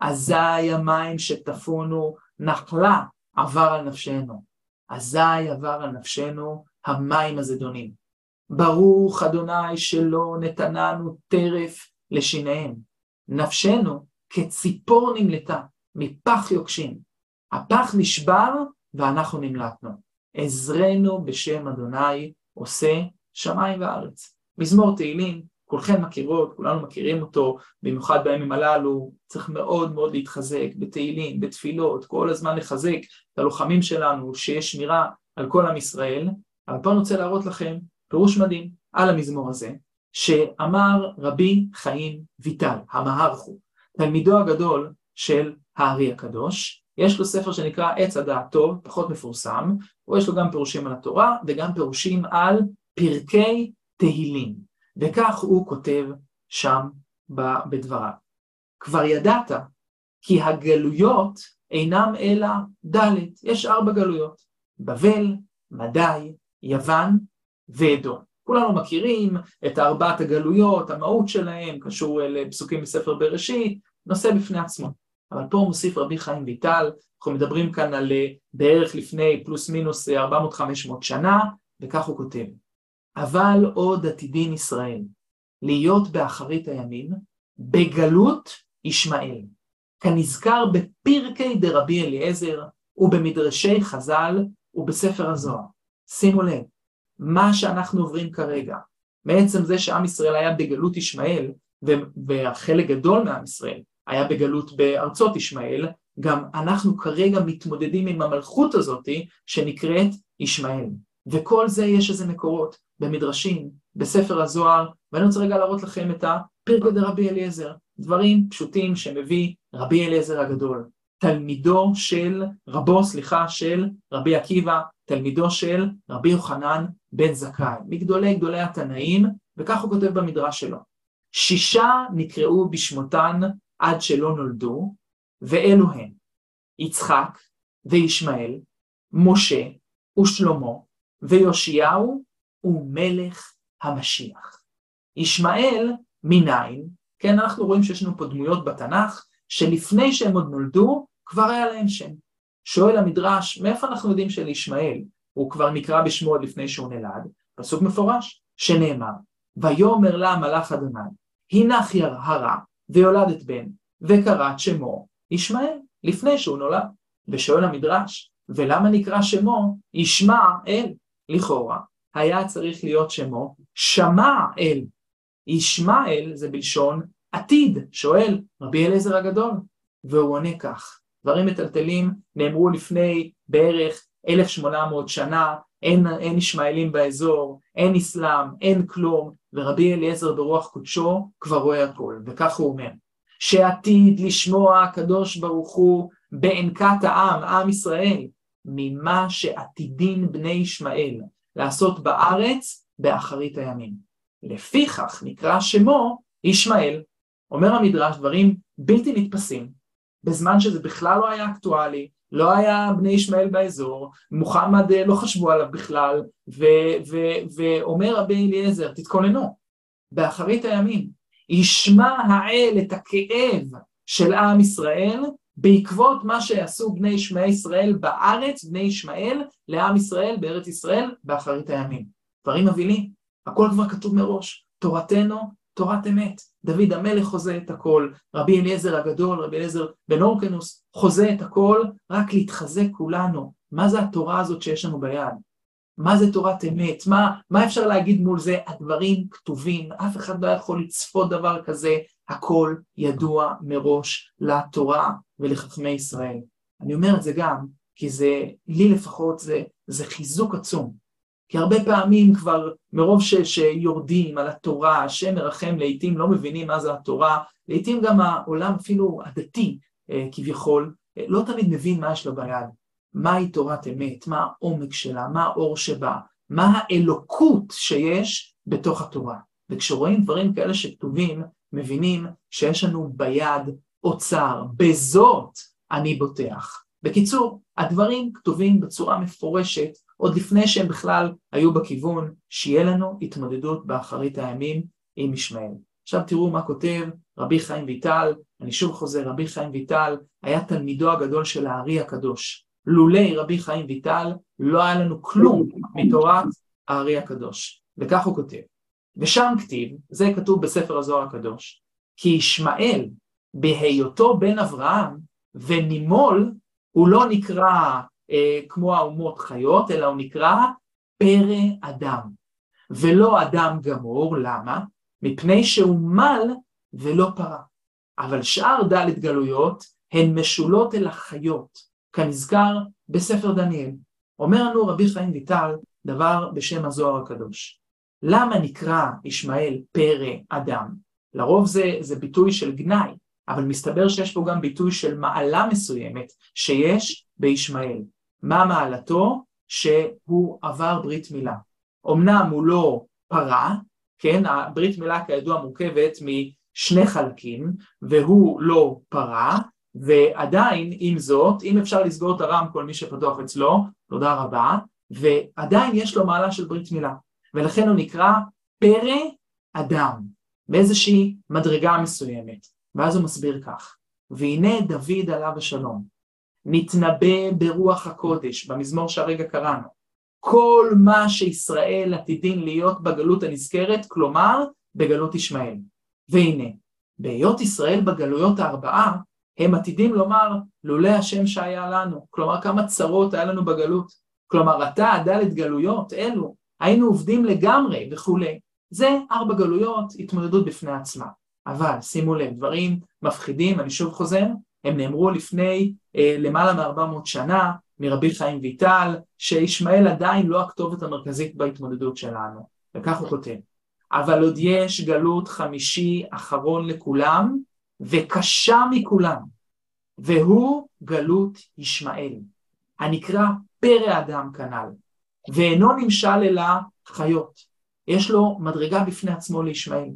אזי המים שטפונו, נחלה עבר על נפשנו, אזי עבר על נפשנו המים הזדונים. ברוך אדוני שלא נתננו טרף לשיניהם, נפשנו כציפור נמלטה מפח יוקשים, הפח נשבר ואנחנו נמלטנו. עזרנו בשם אדוני עושה שמיים וארץ. מזמור תהילים, כולכם מכירות, כולנו מכירים אותו, במיוחד בימים הללו, צריך מאוד מאוד להתחזק בתהילים, בתפילות, כל הזמן לחזק את הלוחמים שלנו, שיש שמירה על כל עם ישראל, אבל פה אני רוצה להראות לכם פירוש מדהים על המזמור הזה, שאמר רבי חיים ויטל, המהרחו, תלמידו הגדול של הארי הקדוש, יש לו ספר שנקרא עץ הדעת טוב, פחות מפורסם, ויש לו גם פירושים על התורה וגם פירושים על פרקי תהילים, וכך הוא כותב שם בדבריו. כבר ידעת כי הגלויות אינם אלא ד', יש ארבע גלויות, בבל, מדי, יוון ואדום. כולנו מכירים את ארבעת הגלויות, המהות שלהם, קשור לפסוקים בספר בראשית, נושא בפני עצמו. אבל פה מוסיף רבי חיים ויטל, אנחנו מדברים כאן על אה, בערך לפני פלוס מינוס 400-500 שנה, וכך הוא כותב: אבל עוד עתידין ישראל, להיות באחרית הימים, בגלות ישמעאל, כנזכר בפרקי דרבי אליעזר ובמדרשי חז"ל ובספר הזוהר. שימו לב, מה שאנחנו עוברים כרגע, מעצם זה שעם ישראל היה בגלות ישמעאל, וחלק גדול מעם ישראל היה בגלות בארצות ישמעאל, גם אנחנו כרגע מתמודדים עם המלכות הזאתי שנקראת ישמעאל. וכל זה יש איזה מקורות במדרשים, בספר הזוהר, ואני רוצה רגע להראות לכם את הפרקו דרבי אליעזר, דברים פשוטים שמביא רבי אליעזר הגדול, תלמידו של, רבו סליחה, של רבי עקיבא, תלמידו של רבי יוחנן בן זכאי, מגדולי גדולי התנאים, וכך הוא כותב במדרש שלו. שישה נקראו בשמותן עד שלא נולדו, ואלו הם יצחק וישמעאל, משה ושלמה ויאשיהו ומלך המשיח. ישמעאל מניין, כן אנחנו רואים שיש לנו פה דמויות בתנ"ך שלפני שהם עוד נולדו כבר היה להם שם. שואל המדרש, מאיפה אנחנו יודעים שלישמעאל הוא כבר נקרא בשמו עוד לפני שהוא נולד? פסוק מפורש, שנאמר, ויאמר לה מלאך אדוני, הנך הרע ויולדת בן, וקראת שמו ישמעאל, לפני שהוא נולד. ושואל המדרש, ולמה נקרא שמו ישמע אל? לכאורה, היה צריך להיות שמו שמע אל. ישמעאל זה בלשון עתיד, שואל רבי אליעזר הגדול, והוא עונה כך, דברים מטלטלים נאמרו לפני בערך 1800 שנה, אין, אין ישמעאלים באזור, אין אסלאם, אין כלום, ורבי אליעזר ברוח קודשו כבר רואה הכל, וכך הוא אומר, שעתיד לשמוע הקדוש ברוך הוא בענקת העם, עם ישראל, ממה שעתידים בני ישמעאל לעשות בארץ באחרית הימים. לפיכך נקרא שמו ישמעאל. אומר המדרש דברים בלתי נתפסים, בזמן שזה בכלל לא היה אקטואלי, לא היה בני ישמעאל באזור, מוחמד אה, לא חשבו עליו בכלל, ואומר רבי אליעזר, תתכוננו, באחרית הימים, ישמע האל את הכאב של עם ישראל בעקבות מה שעשו בני ישמעאל ישראל בארץ, בני ישמעאל לעם ישראל בארץ ישראל באחרית הימים. דברים מבהילים, הכל כבר כתוב מראש, תורתנו תורת אמת. דוד המלך חוזה את הכל, רבי אליעזר הגדול, רבי אליעזר בן אורקנוס חוזה את הכל, רק להתחזק כולנו. מה זה התורה הזאת שיש לנו ביד? מה זה תורת אמת? מה, מה אפשר להגיד מול זה? הדברים כתובים, אף אחד לא יכול לצפות דבר כזה, הכל ידוע מראש לתורה ולחכמי ישראל. אני אומר את זה גם כי זה, לי לפחות, זה, זה חיזוק עצום. כי הרבה פעמים כבר מרוב ש, שיורדים על התורה, השם מרחם, לעיתים לא מבינים מה זה התורה, לעיתים גם העולם אפילו הדתי אה, כביכול, אה, לא תמיד מבין מה יש לו ביד, מהי תורת אמת, מה העומק שלה, מה האור שבה, מה האלוקות שיש בתוך התורה. וכשרואים דברים כאלה שכתובים, מבינים שיש לנו ביד אוצר, בזאת אני בוטח. בקיצור, הדברים כתובים בצורה מפורשת עוד לפני שהם בכלל היו בכיוון שיהיה לנו התמודדות באחרית הימים עם ישמעאל. עכשיו תראו מה כותב רבי חיים ויטל, אני שוב חוזר, רבי חיים ויטל היה תלמידו הגדול של הארי הקדוש. לולי רבי חיים ויטל לא היה לנו כלום מתורת הארי הקדוש. וכך הוא כותב. ושם כתיב, זה כתוב בספר הזוהר הקדוש, כי ישמעאל בהיותו בן אברהם ונימול הוא לא נקרא אה, כמו האומות חיות, אלא הוא נקרא פרא אדם, ולא אדם גמור, למה? מפני שהוא מל ולא פרה. אבל שאר ד' גלויות הן משולות אל החיות, כנזכר בספר דניאל. אומר לנו רבי חיים ויטל דבר בשם הזוהר הקדוש. למה נקרא ישמעאל פרא אדם? לרוב זה, זה ביטוי של גנאי, אבל מסתבר שיש פה גם ביטוי של מעלה מסוימת שיש בישמעאל. מה מעלתו? שהוא עבר ברית מילה. אמנם הוא לא פרה, כן, הברית מילה כידוע מורכבת משני חלקים, והוא לא פרה, ועדיין, עם זאת, אם אפשר לסגור את הרמקול, מי שפתוח אצלו, תודה רבה, ועדיין יש לו מעלה של ברית מילה, ולכן הוא נקרא פרא אדם, באיזושהי מדרגה מסוימת, ואז הוא מסביר כך, והנה דוד עליו השלום, נתנבא ברוח הקודש, במזמור שהרגע קראנו. כל מה שישראל עתידים להיות בגלות הנזכרת, כלומר בגלות ישמעאל. והנה, בהיות ישראל בגלויות הארבעה, הם עתידים לומר, לולא השם שהיה לנו. כלומר, כמה צרות היה לנו בגלות. כלומר, אתה, הדלת גלויות, אלו, היינו עובדים לגמרי וכולי. זה ארבע גלויות, התמודדות בפני עצמה. אבל שימו לב, דברים מפחידים, אני שוב חוזר, הם נאמרו לפני אה, למעלה מ-400 שנה מרבי חיים ויטל, שישמעאל עדיין לא הכתובת המרכזית בהתמודדות שלנו, וכך הוא כותב. אבל עוד יש גלות חמישי אחרון לכולם, וקשה מכולם, והוא גלות ישמעאל, הנקרא פרא אדם כנ"ל, ואינו נמשל אלא חיות. יש לו מדרגה בפני עצמו לישמעאל.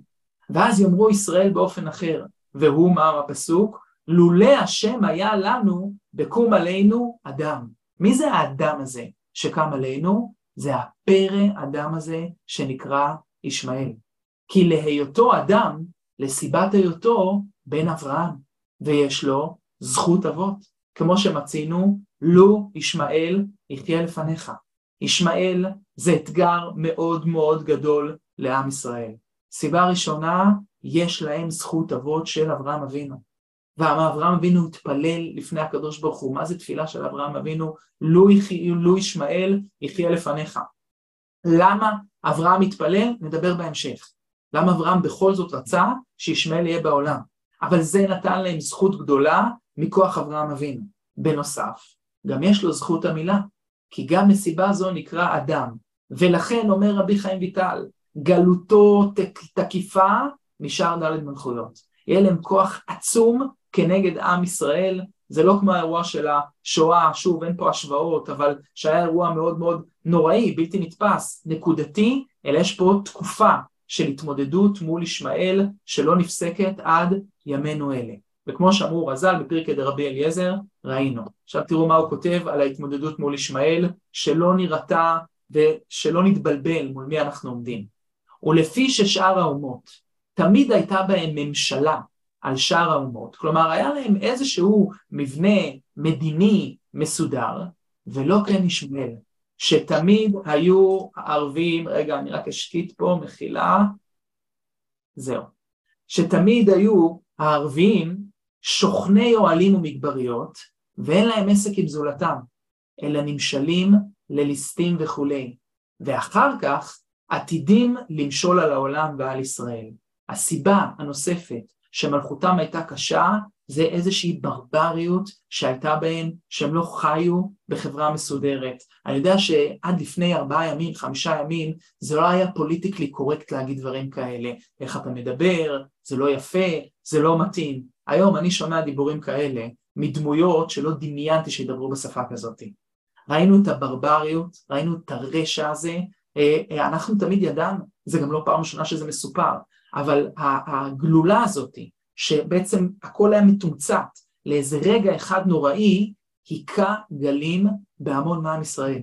ואז יאמרו ישראל באופן אחר, והוא מה הפסוק? לולא השם היה לנו בקום עלינו אדם. מי זה האדם הזה שקם עלינו? זה הפרא אדם הזה שנקרא ישמעאל. כי להיותו אדם, לסיבת היותו בן אברהם, ויש לו זכות אבות, כמו שמצינו, לו ישמעאל יחיה לפניך. ישמעאל זה אתגר מאוד מאוד גדול לעם ישראל. סיבה ראשונה, יש להם זכות אבות של אברהם אבינו. ואברהם אבינו התפלל לפני הקדוש ברוך הוא. מה זה תפילה של אברהם אבינו? לו ישמעאל יחיה לפניך. למה אברהם התפלל? נדבר בהמשך. למה אברהם בכל זאת רצה שישמעאל יהיה בעולם? אבל זה נתן להם זכות גדולה מכוח אברהם אבינו. בנוסף, גם יש לו זכות המילה, כי גם מסיבה זו נקרא אדם. ולכן אומר רבי חיים ויטל, גלותו תקיפה נשאר ד' מלכויות. יהיה להם כוח עצום כנגד עם ישראל, זה לא כמו האירוע של השואה, שוב אין פה השוואות, אבל שהיה אירוע מאוד מאוד נוראי, בלתי נתפס, נקודתי, אלא יש פה תקופה של התמודדות מול ישמעאל שלא נפסקת עד ימינו אלה. וכמו שאמרו רז"ל בפרקי דרבי אליעזר, ראינו. עכשיו תראו מה הוא כותב על ההתמודדות מול ישמעאל, שלא נראתה ושלא נתבלבל מול מי אנחנו עומדים. ולפי ששאר האומות, תמיד הייתה בהם ממשלה על שאר האומות, כלומר היה להם איזשהו מבנה מדיני מסודר, ולא כן ישמעאל, שתמיד היו ערבים, רגע אני רק אשקיט פה, מחילה, זהו, שתמיד היו הערבים שוכני אוהלים ומגבריות, ואין להם עסק עם זולתם, אלא נמשלים לליסטים וכולי, ואחר כך עתידים למשול על העולם ועל ישראל. הסיבה הנוספת שמלכותם הייתה קשה, זה איזושהי ברבריות שהייתה בהם, שהם לא חיו בחברה מסודרת. אני יודע שעד לפני ארבעה ימים, חמישה ימים, זה לא היה פוליטיקלי קורקט להגיד דברים כאלה. איך אתה מדבר, זה לא יפה, זה לא מתאים. היום אני שומע דיבורים כאלה מדמויות שלא דמיינתי שידברו בשפה כזאת. ראינו את הברבריות, ראינו את הרשע הזה, אה, אה, אנחנו תמיד ידענו, זה גם לא פעם ראשונה שזה מסופר, אבל הגלולה הזאת, שבעצם הכל היה מתומצת לאיזה רגע אחד נוראי, היכה גלים בהמון מעם ישראל.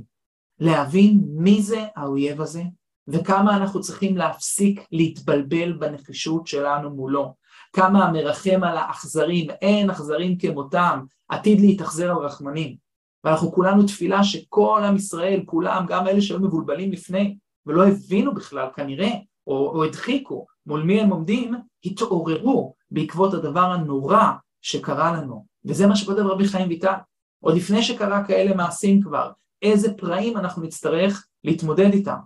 להבין מי זה האויב הזה, וכמה אנחנו צריכים להפסיק להתבלבל בנחישות שלנו מולו. כמה המרחם על האכזרים, אין אכזרים כמותם, עתיד להתאכזר על רחמנים. ואנחנו כולנו תפילה שכל עם ישראל, כולם, גם אלה שהיו מבולבלים לפני, ולא הבינו בכלל כנראה, או, או הדחיקו מול מי הם עומדים, התעוררו בעקבות הדבר הנורא שקרה לנו. וזה מה שכותב רבי חיים ויטל. עוד לפני שקרה כאלה מעשים כבר, איזה פרעים אנחנו נצטרך להתמודד איתם.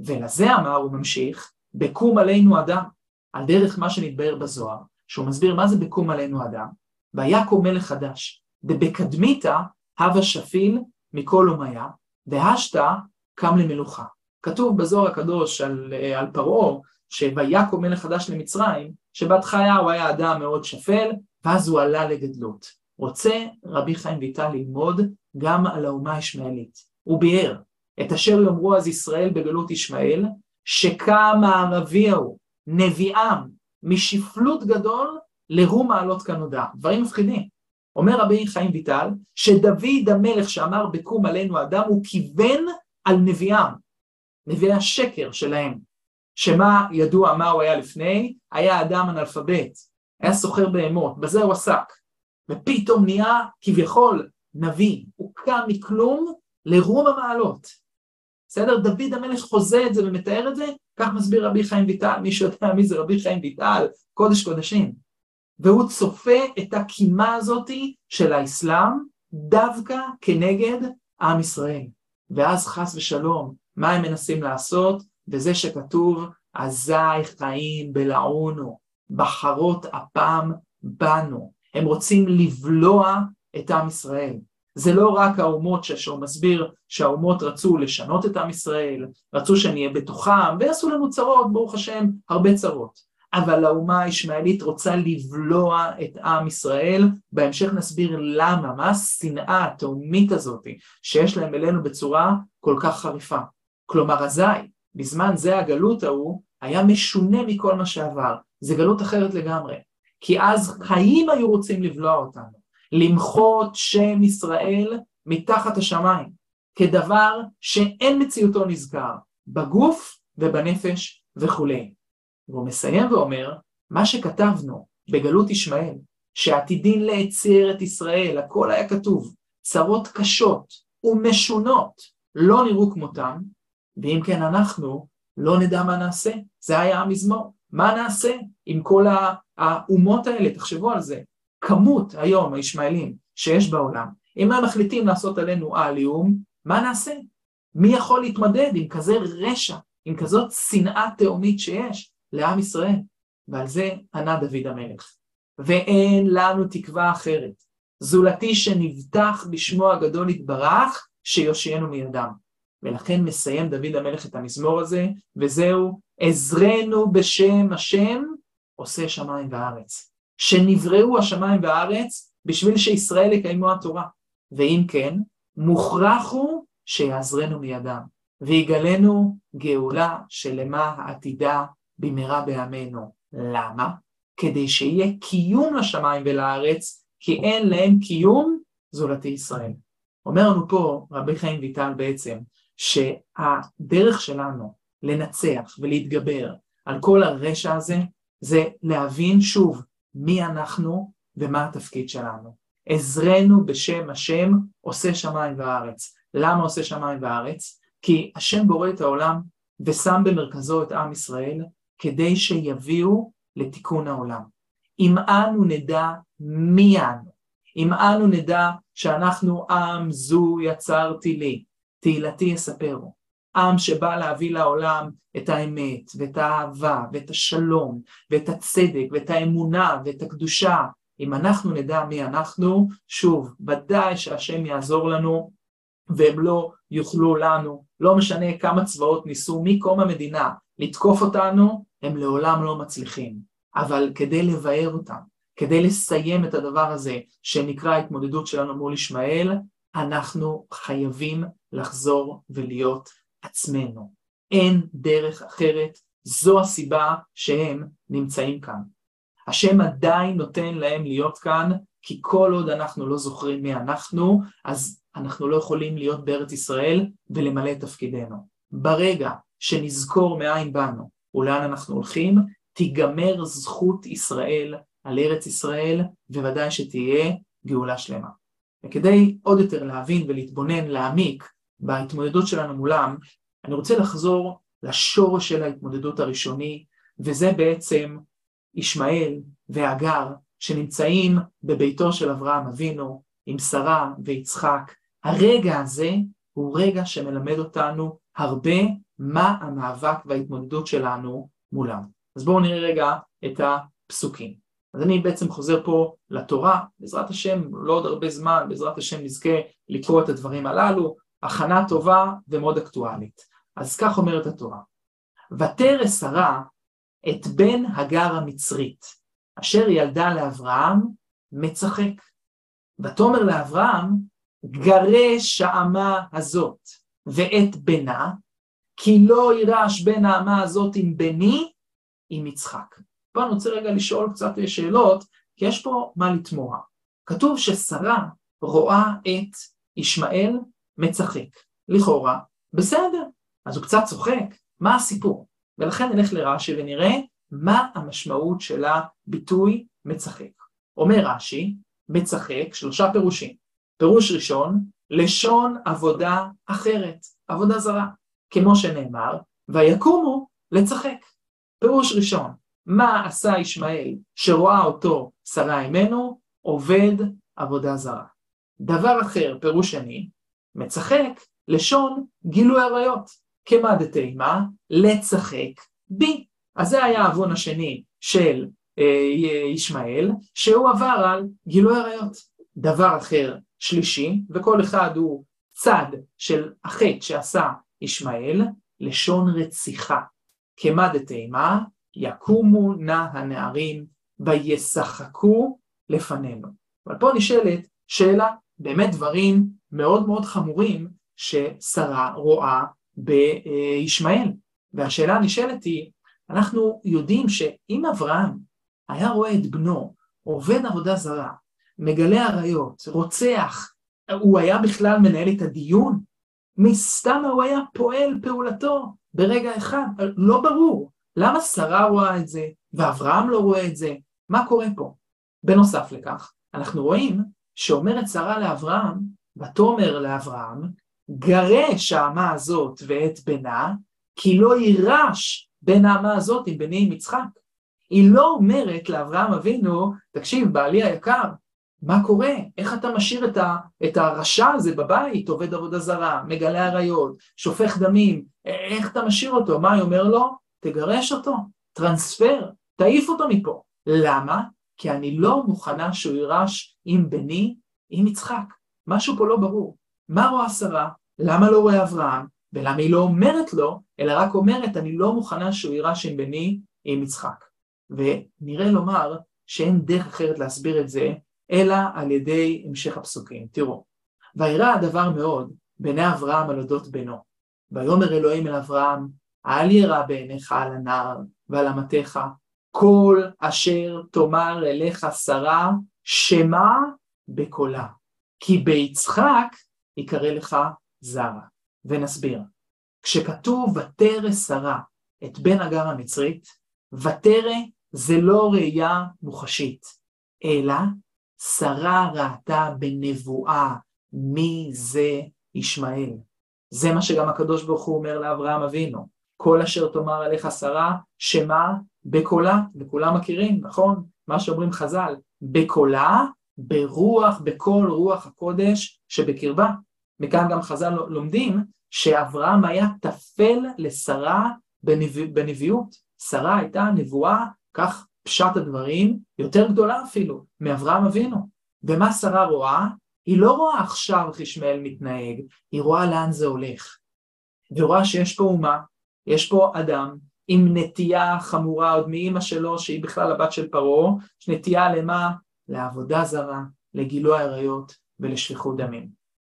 ולזה אמר, הוא ממשיך, בקום עלינו אדם, על דרך מה שנתבהר בזוהר, שהוא מסביר מה זה בקום עלינו אדם, ויקום מלך חדש, דבקדמיתא הווה שפיל מכל אומיה, והשתא קם למלוכה. כתוב בזוהר הקדוש על, על פרעה, שויקום מלך חדש למצרים, שבהתחלה הוא היה אדם מאוד שפל, ואז הוא עלה לגדלות. רוצה רבי חיים ויטל ללמוד גם על האומה הישמעאלית. הוא ביאר את אשר יאמרו אז ישראל בגלות ישמעאל, שקם הערבי ההוא, נביאם, משפלות גדול לרום מעלות כנודע. דברים מפחידים. אומר רבי חיים ויטל, שדוד המלך שאמר בקום עלינו אדם, הוא כיוון על נביאם, נביאי השקר שלהם. שמה ידוע מה הוא היה לפני? היה אדם אנאלפבית, היה סוחר בהמות, בזה הוא עסק. ופתאום נהיה כביכול נביא, הוא קם מכלום לרום המעלות. בסדר? דוד המלך חוזה את זה ומתאר את זה, כך מסביר רבי חיים ויטל, מי שיודע מי זה רבי חיים ויטל, קודש קודשים. והוא צופה את הקימה הזאתי של האסלאם דווקא כנגד עם ישראל. ואז חס ושלום, מה הם מנסים לעשות? וזה שכתוב, אזי חיים בלעונו, בחרות אפם בנו. הם רוצים לבלוע את עם ישראל. זה לא רק האומות שהוא מסביר שהאומות רצו לשנות את עם ישראל, רצו שנהיה בתוכם, ועשו לנו צרות, ברוך השם, הרבה צרות. אבל האומה הישמעאלית רוצה לבלוע את עם ישראל, בהמשך נסביר למה, מה השנאה התאומית הזאת שיש להם אלינו בצורה כל כך חריפה. כלומר אזי, בזמן זה הגלות ההוא, היה משונה מכל מה שעבר, זה גלות אחרת לגמרי. כי אז חיים היו רוצים לבלוע אותנו, למחות שם ישראל מתחת השמיים, כדבר שאין מציאותו נזכר, בגוף ובנפש וכולי. והוא מסיים ואומר, מה שכתבנו בגלות ישמעאל, שעתידין להצר את ישראל, הכל היה כתוב, צרות קשות ומשונות לא נראו כמותם, ואם כן אנחנו לא נדע מה נעשה, זה היה המזמור, מה נעשה עם כל האומות האלה, תחשבו על זה, כמות היום הישמעאלים שיש בעולם, אם הם מחליטים לעשות עלינו עליהום, מה נעשה? מי יכול להתמודד עם כזה רשע, עם כזאת שנאה תהומית שיש? לעם ישראל, ועל זה ענה דוד המלך. ואין לנו תקווה אחרת, זולתי שנבטח בשמו הגדול יתברך, שיושיענו מידם. ולכן מסיים דוד המלך את המזמור הזה, וזהו, עזרנו בשם השם, עושה שמיים וארץ. שנבראו השמיים והארץ בשביל שישראל יקיימו התורה. ואם כן, מוכרח הוא שיעזרנו מידם, ויגלנו גאולה שלמה העתידה במהרה בימינו. למה? כדי שיהיה קיום לשמיים ולארץ, כי אין להם קיום זולתי ישראל. אומר לנו פה רבי חיים ויטל בעצם, שהדרך שלנו לנצח ולהתגבר על כל הרשע הזה, זה להבין שוב מי אנחנו ומה התפקיד שלנו. עזרנו בשם השם עושה שמיים וארץ. למה עושה שמיים וארץ? כי השם בורא את העולם ושם במרכזו את עם ישראל, כדי שיביאו לתיקון העולם. אם אנו נדע מי אנו, אם אנו נדע שאנחנו עם זו יצרתי לי, תהילתי יספרו, עם שבא להביא לעולם את האמת ואת האהבה ואת השלום ואת הצדק ואת האמונה ואת הקדושה, אם אנחנו נדע מי אנחנו, שוב, ודאי שהשם יעזור לנו והם לא יוכלו לנו, לא משנה כמה צבאות ניסו מקום המדינה לתקוף אותנו, הם לעולם לא מצליחים. אבל כדי לבאר אותם, כדי לסיים את הדבר הזה שנקרא ההתמודדות שלנו מול ישמעאל, אנחנו חייבים לחזור ולהיות עצמנו. אין דרך אחרת, זו הסיבה שהם נמצאים כאן. השם עדיין נותן להם להיות כאן, כי כל עוד אנחנו לא זוכרים מי אנחנו, אז אנחנו לא יכולים להיות בארץ ישראל ולמלא את תפקידנו. ברגע שנזכור מאין באנו ולאן אנחנו הולכים, תיגמר זכות ישראל על ארץ ישראל, וודאי שתהיה גאולה שלמה. וכדי עוד יותר להבין ולהתבונן, להעמיק בהתמודדות שלנו מולם, אני רוצה לחזור לשורש של ההתמודדות הראשוני, וזה בעצם ישמעאל והגר שנמצאים בביתו של אברהם אבינו עם שרה ויצחק. הרגע הזה הוא רגע שמלמד אותנו הרבה מה המאבק וההתמודדות שלנו מולם. אז בואו נראה רגע את הפסוקים. אז אני בעצם חוזר פה לתורה, בעזרת השם, לא עוד הרבה זמן, בעזרת השם נזכה לקרוא את הדברים הללו, הכנה טובה ומאוד אקטואלית. אז כך אומרת התורה: ותרא שרה את בן הגר המצרית, אשר ילדה לאברהם, מצחק. ותאמר לאברהם, גרש האמה הזאת ואת בנה, כי לא יירש בן האמה הזאת עם בני, עם יצחק. פה אני רוצה רגע לשאול קצת שאלות, כי יש פה מה לתמוה. כתוב ששרה רואה את ישמעאל מצחק. לכאורה, בסדר, אז הוא קצת צוחק, מה הסיפור? ולכן נלך לרש"י ונראה מה המשמעות של הביטוי מצחק. אומר רש"י, מצחק, שלושה פירושים. פירוש ראשון, לשון עבודה אחרת, עבודה זרה, כמו שנאמר, ויקומו לצחק. פירוש ראשון, מה עשה ישמעאל שרואה אותו שרה אימנו? עובד עבודה זרה. דבר אחר, פירוש שני, מצחק, לשון גילוי עריות. כמה דתימה? לצחק בי. אז זה היה העוון השני של אה, ישמעאל, שהוא עבר על גילוי עריות. דבר אחר, שלישי, וכל אחד הוא צד של החטא שעשה ישמעאל, לשון רציחה. כמה דתימה? יקומו נא הנערים וישחקו לפנינו. אבל פה נשאלת שאלה, באמת דברים מאוד מאוד חמורים ששרה רואה בישמעאל. והשאלה הנשאלת היא, אנחנו יודעים שאם אברהם היה רואה את בנו עובד עבודה זרה, מגלה עריות, רוצח, הוא היה בכלל מנהל את הדיון? מסתם הוא היה פועל פעולתו ברגע אחד, לא ברור. למה שרה רואה את זה ואברהם לא רואה את זה? מה קורה פה? בנוסף לכך, אנחנו רואים שאומרת שרה לאברהם, ותאמר לאברהם, גרש האמה הזאת ואת בנה, כי לא יירש בין האמה הזאת עם בני עם יצחק. היא לא אומרת לאברהם אבינו, תקשיב, בעלי היקר, מה קורה? איך אתה משאיר את, ה, את הרשע הזה בבית, עובד עבודה זרה, מגלה עריות, שופך דמים, איך אתה משאיר אותו? מה היא אומר לו? תגרש אותו, טרנספר, תעיף אותו מפה. למה? כי אני לא מוכנה שהוא יירש עם בני, עם יצחק. משהו פה לא ברור. מה רואה שרה? למה לא רואה אברהם? ולמה היא לא אומרת לו, אלא רק אומרת, אני לא מוכנה שהוא יירש עם בני, עם יצחק. ונראה לומר שאין דרך אחרת להסביר את זה, אלא על ידי המשך הפסוקים. תראו, וירא הדבר מאוד בעיני אברהם על אודות בנו. ויאמר אלוהים אל אברהם, אל ירא בעיניך על הנער ועל אמתיך, כל אשר תאמר אליך שרה, שמע בקולה, כי ביצחק יקרא לך זרע. ונסביר, כשכתוב ותרא שרה את בן הגר המצרית, ותרא זה לא ראייה מוחשית, אלא שרה ראתה בנבואה מי זה ישמעאל. זה מה שגם הקדוש ברוך הוא אומר לאברהם אבינו. כל אשר תאמר עליך שרה, שמע בקולה, וכולם מכירים, נכון? מה שאומרים חז"ל, בקולה, ברוח, בכל רוח הקודש שבקרבה. מכאן גם חז"ל לומדים שאברהם היה טפל לשרה בנביא, בנביאות. שרה הייתה נבואה כך פשט הדברים יותר גדולה אפילו מאברהם אבינו. ומה שרה רואה? היא לא רואה עכשיו איך ישמעאל מתנהג, היא רואה לאן זה הולך. ורואה שיש פה אומה, יש פה אדם עם נטייה חמורה עוד מאימא שלו, שהיא בכלל הבת של פרעה, יש נטייה למה? לעבודה זרה, לגילוי עריות ולשפיכות דמים.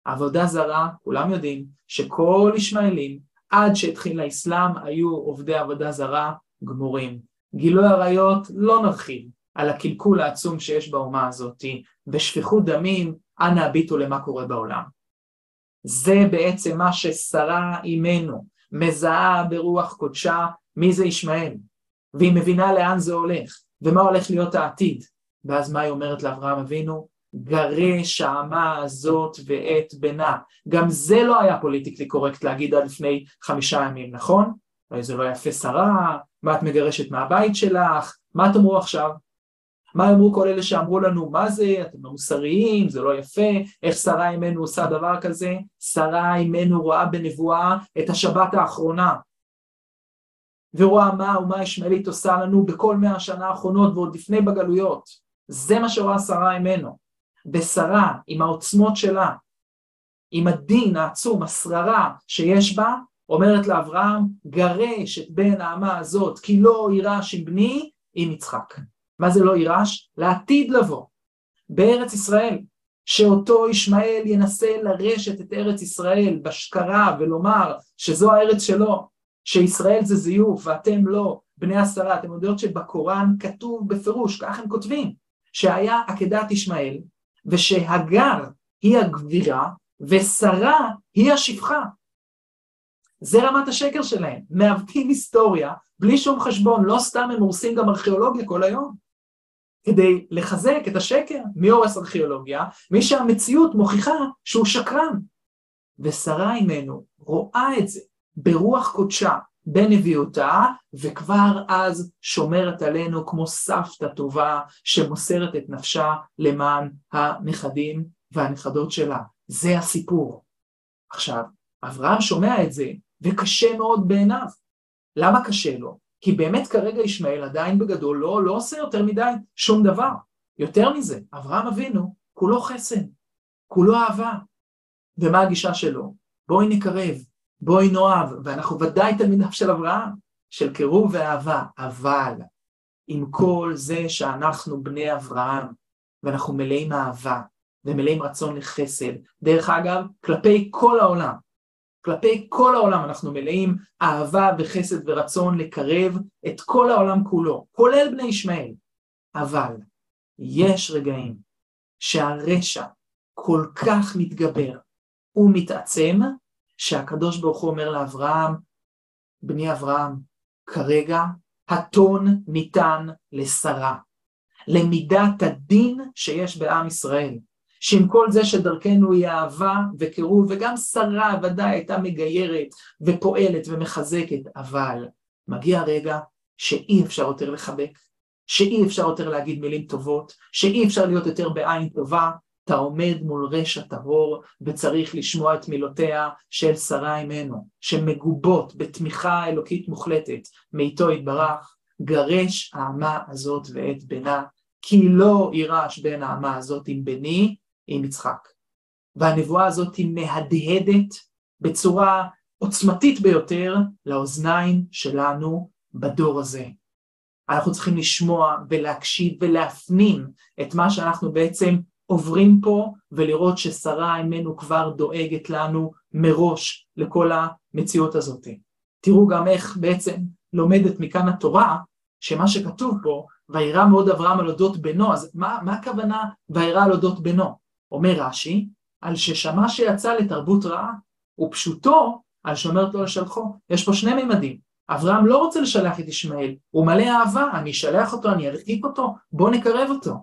עבודה זרה, כולם יודעים שכל ישמעאלים, עד שהתחיל האסלאם, היו עובדי עבודה זרה גמורים. גילוי עריות, לא נרחיב על הקלקול העצום שיש באומה הזאת, ושפיכות דמים, אנא הביטו למה קורה בעולם. זה בעצם מה ששרה אימנו מזהה ברוח קודשה מי זה ישמעאל, והיא מבינה לאן זה הולך, ומה הולך להיות העתיד. ואז מה היא אומרת לאברהם אבינו? גרש האמה הזאת ואת בנה. גם זה לא היה פוליטיקלי קורקט להגיד עד לפני חמישה ימים, נכון? אולי זה לא יפה שרה, מה את מגרשת מהבית שלך, מה תאמרו עכשיו? מה אמרו כל אלה שאמרו לנו, מה זה, אתם לא מוסריים, זה לא יפה, איך שרה אימנו עושה דבר כזה? שרה אימנו רואה בנבואה את השבת האחרונה, ורואה מה האומה הישמעאלית עושה לנו בכל מאה השנה האחרונות ועוד לפני בגלויות. זה מה שרואה שרה אימנו. ושרה, עם העוצמות שלה, עם הדין העצום, השררה שיש בה, אומרת לאברהם, גרש את בן האמה הזאת, כי לא יירש עם בני, עם יצחק. מה זה לא יירש? לעתיד לבוא, בארץ ישראל, שאותו ישמעאל ינסה לרשת את ארץ ישראל בשקרה ולומר שזו הארץ שלו, שישראל זה זיוף ואתם לא, בני עשרה, אתם יודעות שבקוראן כתוב בפירוש, כך הם כותבים, שהיה עקדת ישמעאל, ושהגר היא הגבירה, ושרה היא השפחה. זה רמת השקר שלהם, מעוותים היסטוריה, בלי שום חשבון, לא סתם הם הורסים גם ארכיאולוגיה כל היום. כדי לחזק את השקר, מי הורס ארכיאולוגיה? מי שהמציאות מוכיחה שהוא שקרן. ושרה אימנו רואה את זה, ברוח קודשה בנביאותה, וכבר אז שומרת עלינו כמו סבתא טובה שמוסרת את נפשה למען הנכדים והנכדות שלה. זה הסיפור. עכשיו, אברהם שומע את זה, וקשה מאוד בעיניו. למה קשה לו? כי באמת כרגע ישמעאל עדיין בגדול לא, לא עושה יותר מדי שום דבר. יותר מזה, אברהם אבינו כולו חסד, כולו אהבה. ומה הגישה שלו? בואי נקרב, בואי נאהב, ואנחנו ודאי תלמידיו של אברהם, של קירוב ואהבה, אבל עם כל זה שאנחנו בני אברהם, ואנחנו מלאים אהבה, ומלאים רצון לחסד, דרך אגב, כלפי כל העולם, כלפי כל העולם אנחנו מלאים אהבה וחסד ורצון לקרב את כל העולם כולו, כולל בני ישמעאל. אבל יש רגעים שהרשע כל כך מתגבר ומתעצם, שהקדוש ברוך הוא אומר לאברהם, בני אברהם, כרגע הטון ניתן לשרה, למידת הדין שיש בעם ישראל, שעם כל זה שדרכנו היא אהבה וקירוב, וגם שרה ודאי הייתה מגיירת ופועלת ומחזקת, אבל מגיע רגע שאי אפשר יותר לחבק, שאי אפשר יותר להגיד מילים טובות, שאי אפשר להיות יותר בעין טובה, אתה עומד מול רשע טהור וצריך לשמוע את מילותיה של שרה אימנו, שמגובות בתמיכה אלוקית מוחלטת מאיתו יתברך, גרש האמה הזאת ואת בנה, כי לא יירש בין האמה הזאת עם בני, עם יצחק. והנבואה הזאת היא מהדהדת בצורה עוצמתית ביותר לאוזניים שלנו בדור הזה. אנחנו צריכים לשמוע ולהקשיב ולהפנים את מה שאנחנו בעצם עוברים פה ולראות ששרה אימנו כבר דואגת לנו מראש לכל המציאות הזאת. תראו גם איך בעצם לומדת מכאן התורה, שמה שכתוב פה, וירא מאוד אברהם על אודות בנו, אז מה, מה הכוונה וירא על אודות בנו? אומר רש"י, על ששמע שיצא לתרבות רעה, ופשוטו על שאומרת לו לשלחו. יש פה שני מימדים. אברהם לא רוצה לשלח את ישמעאל, הוא מלא אהבה, אני אשלח אותו, אני ארחיק אותו, בוא נקרב אותו.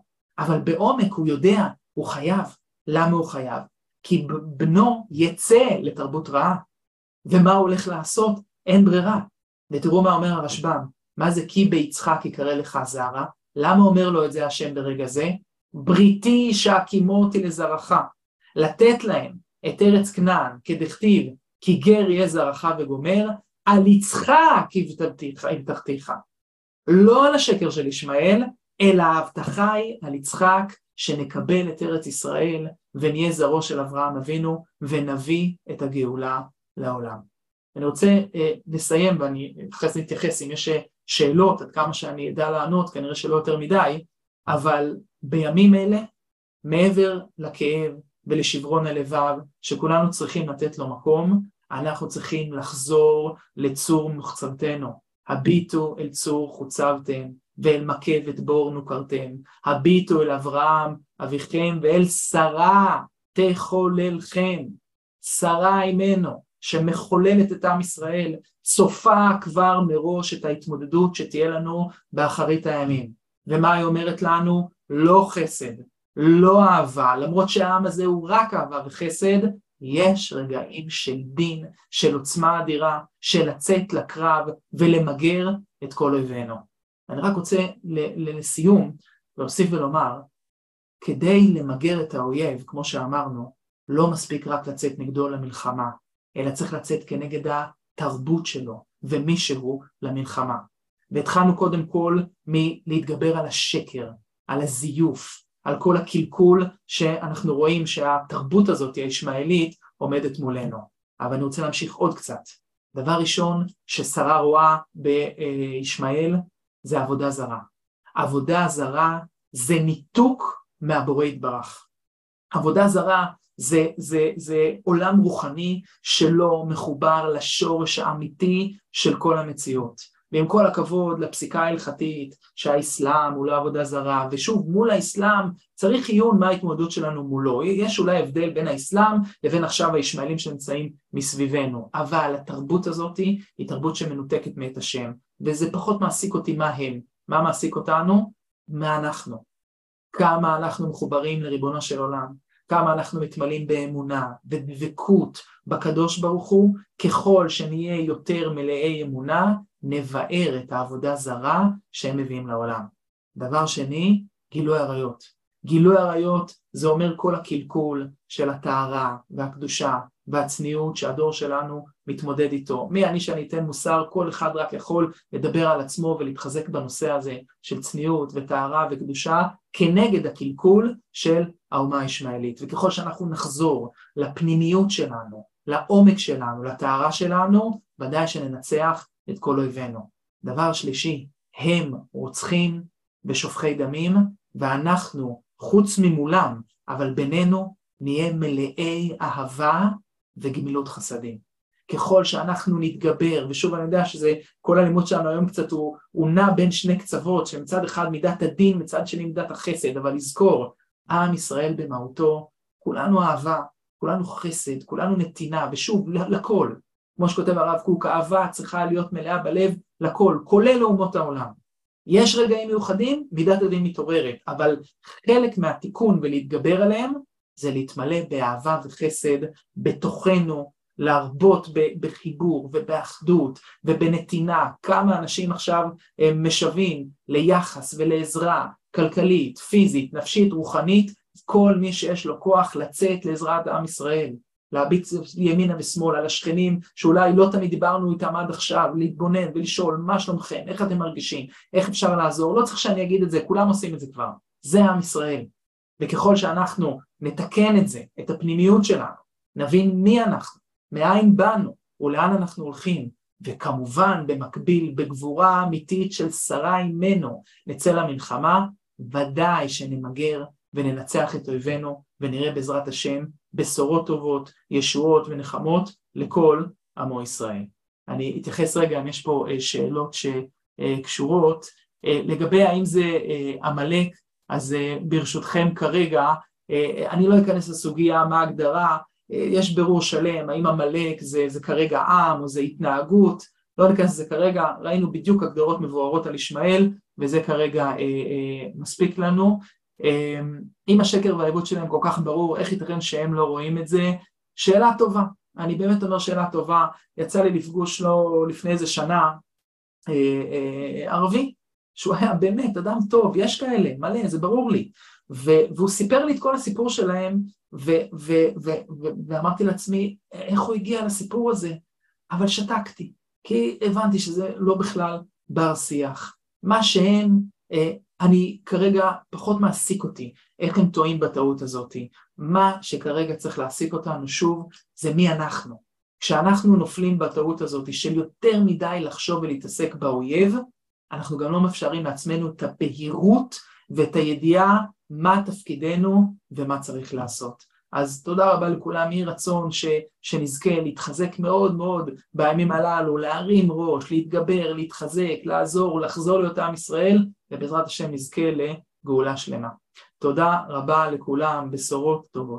אבל בעומק הוא יודע, הוא חייב. למה הוא חייב? כי בנו יצא לתרבות רעה. ומה הוא הולך לעשות? אין ברירה. ותראו מה אומר הרשב"ם, מה זה כי ביצחק יקרא לך זרע? למה אומר לו את זה השם ברגע זה? בריתי שהקימותי לזרעך, לתת להם את ארץ כנען כדכתיב כי גר יהיה זרעך וגומר, על יצחק הבטחתיך. לא על השקר של ישמעאל, אלא ההבטחה היא על יצחק שנקבל את ארץ ישראל ונהיה זרעו של אברהם אבינו ונביא את הגאולה לעולם. אני רוצה אה, לסיים ואני אחרי זה נתייחס אם יש שאלות עד כמה שאני אדע לענות, כנראה שלא יותר מדי, אבל בימים אלה, מעבר לכאב ולשברון הלבב שכולנו צריכים לתת לו מקום, אנחנו צריכים לחזור לצור מוחצבתנו. הביטו אל צור חוצבתם, ואל מקבת בור נוכרתם. הביטו אל אברהם אביכם, ואל שרה תחוללכם. שרה אימנו, שמחוללת את עם ישראל, צופה כבר מראש את ההתמודדות שתהיה לנו באחרית הימים. ומה היא אומרת לנו? לא חסד, לא אהבה, למרות שהעם הזה הוא רק אהבה וחסד, יש רגעים של דין, של עוצמה אדירה, של לצאת לקרב ולמגר את כל אויבינו. אני רק רוצה לסיום להוסיף ולומר, כדי למגר את האויב, כמו שאמרנו, לא מספיק רק לצאת נגדו למלחמה, אלא צריך לצאת כנגד התרבות שלו ומי שהוא למלחמה. והתחלנו קודם כל מלהתגבר על השקר, על הזיוף, על כל הקלקול שאנחנו רואים שהתרבות הזאת הישמעאלית עומדת מולנו. אבל אני רוצה להמשיך עוד קצת. דבר ראשון ששרה רואה בישמעאל זה עבודה זרה. עבודה זרה זה ניתוק מהבורא יתברך. עבודה זרה זה, זה, זה עולם רוחני שלא מחובר לשורש האמיתי של כל המציאות. ועם כל הכבוד לפסיקה ההלכתית שהאסלאם הוא לא עבודה זרה, ושוב מול האסלאם צריך עיון מה ההתמודדות שלנו מולו, יש אולי הבדל בין האסלאם לבין עכשיו הישמעאלים שנמצאים מסביבנו, אבל התרבות הזאת היא תרבות שמנותקת מאת השם, וזה פחות מעסיק אותי מה הם, מה מעסיק אותנו? מה אנחנו, כמה אנחנו מחוברים לריבונו של עולם, כמה אנחנו מתמלאים באמונה, בדבקות בקדוש ברוך הוא, ככל שנהיה יותר מלאי אמונה, נבער את העבודה זרה שהם מביאים לעולם. דבר שני, גילוי עריות. גילוי עריות זה אומר כל הקלקול של הטהרה והקדושה והצניעות שהדור שלנו מתמודד איתו. מי אני שאני אתן מוסר, כל אחד רק יכול לדבר על עצמו ולהתחזק בנושא הזה של צניעות וטהרה וקדושה כנגד הקלקול של האומה הישמעאלית. וככל שאנחנו נחזור לפנימיות שלנו, לעומק שלנו, לטהרה שלנו, ודאי שננצח את כל אויבינו. דבר שלישי, הם רוצחים ושופכי דמים, ואנחנו, חוץ ממולם, אבל בינינו, נהיה מלאי אהבה וגמילות חסדים. ככל שאנחנו נתגבר, ושוב אני יודע שזה, כל הלימוד שלנו היום קצת הוא, הוא נע בין שני קצוות, שמצד אחד מידת הדין, מצד שני מידת החסד, אבל לזכור, עם ישראל במהותו, כולנו אהבה, כולנו חסד, כולנו נתינה, ושוב, לכל. כמו שכותב הרב קוק, אהבה צריכה להיות מלאה בלב לכל, כולל לאומות העולם. יש רגעים מיוחדים, מידת הדין מתעוררת, אבל חלק מהתיקון ולהתגבר עליהם זה להתמלא באהבה וחסד בתוכנו, להרבות בחיבור ובאחדות ובנתינה. כמה אנשים עכשיו אה, משוועים ליחס ולעזרה כלכלית, פיזית, נפשית, רוחנית, כל מי שיש לו כוח לצאת לעזרת עם ישראל. להביט ימינה ושמאלה לשכנים שאולי לא תמיד דיברנו איתם עד עכשיו, להתבונן ולשאול מה שלומכם, איך אתם מרגישים, איך אפשר לעזור, לא צריך שאני אגיד את זה, כולם עושים את זה כבר, זה עם ישראל. וככל שאנחנו נתקן את זה, את הפנימיות שלנו, נבין מי אנחנו, מאין באנו ולאן אנחנו הולכים, וכמובן במקביל בגבורה אמיתית של שרה אימנו נצא למלחמה, ודאי שנמגר וננצח את אויבינו ונראה בעזרת השם בשורות טובות, ישועות ונחמות לכל עמו ישראל. אני אתייחס רגע אם יש פה אה, שאלות שקשורות אה, לגבי האם זה אה, עמלק, אז ברשותכם כרגע אני לא אכנס לסוגיה מה ההגדרה, יש ברור שלם האם עמלק זה, זה כרגע עם או זה התנהגות, לא ניכנס לזה כרגע, ראינו בדיוק הגדרות מבוארות על ישמעאל וזה כרגע אה, אה, מספיק לנו. אמ, אם השקר והעיבוד שלהם כל כך ברור, איך ייתכן שהם לא רואים את זה? שאלה טובה, אני באמת אומר שאלה טובה, יצא לי לפגוש לו לפני איזה שנה אה, אה, ערבי, שהוא היה באמת אדם טוב, יש כאלה, מלא, זה ברור לי, והוא סיפר לי את כל הסיפור שלהם, ו- ו- ו- ואמרתי לעצמי, איך הוא הגיע לסיפור הזה? אבל שתקתי, כי הבנתי שזה לא בכלל בר שיח. מה שהם, אני כרגע פחות מעסיק אותי, איך הם טועים בטעות הזאת. מה שכרגע צריך להעסיק אותנו שוב, זה מי אנחנו. כשאנחנו נופלים בטעות הזאת של יותר מדי לחשוב ולהתעסק באויב, אנחנו גם לא מאפשרים לעצמנו את הבהירות ואת הידיעה מה תפקידנו ומה צריך לעשות. אז תודה רבה לכולם, יהי רצון ש, שנזכה להתחזק מאוד מאוד בימים הללו, להרים ראש, להתגבר, להתחזק, לעזור, לחזור להיות עם ישראל, ובעזרת השם נזכה לגאולה שלמה. תודה רבה לכולם, בשורות טובות.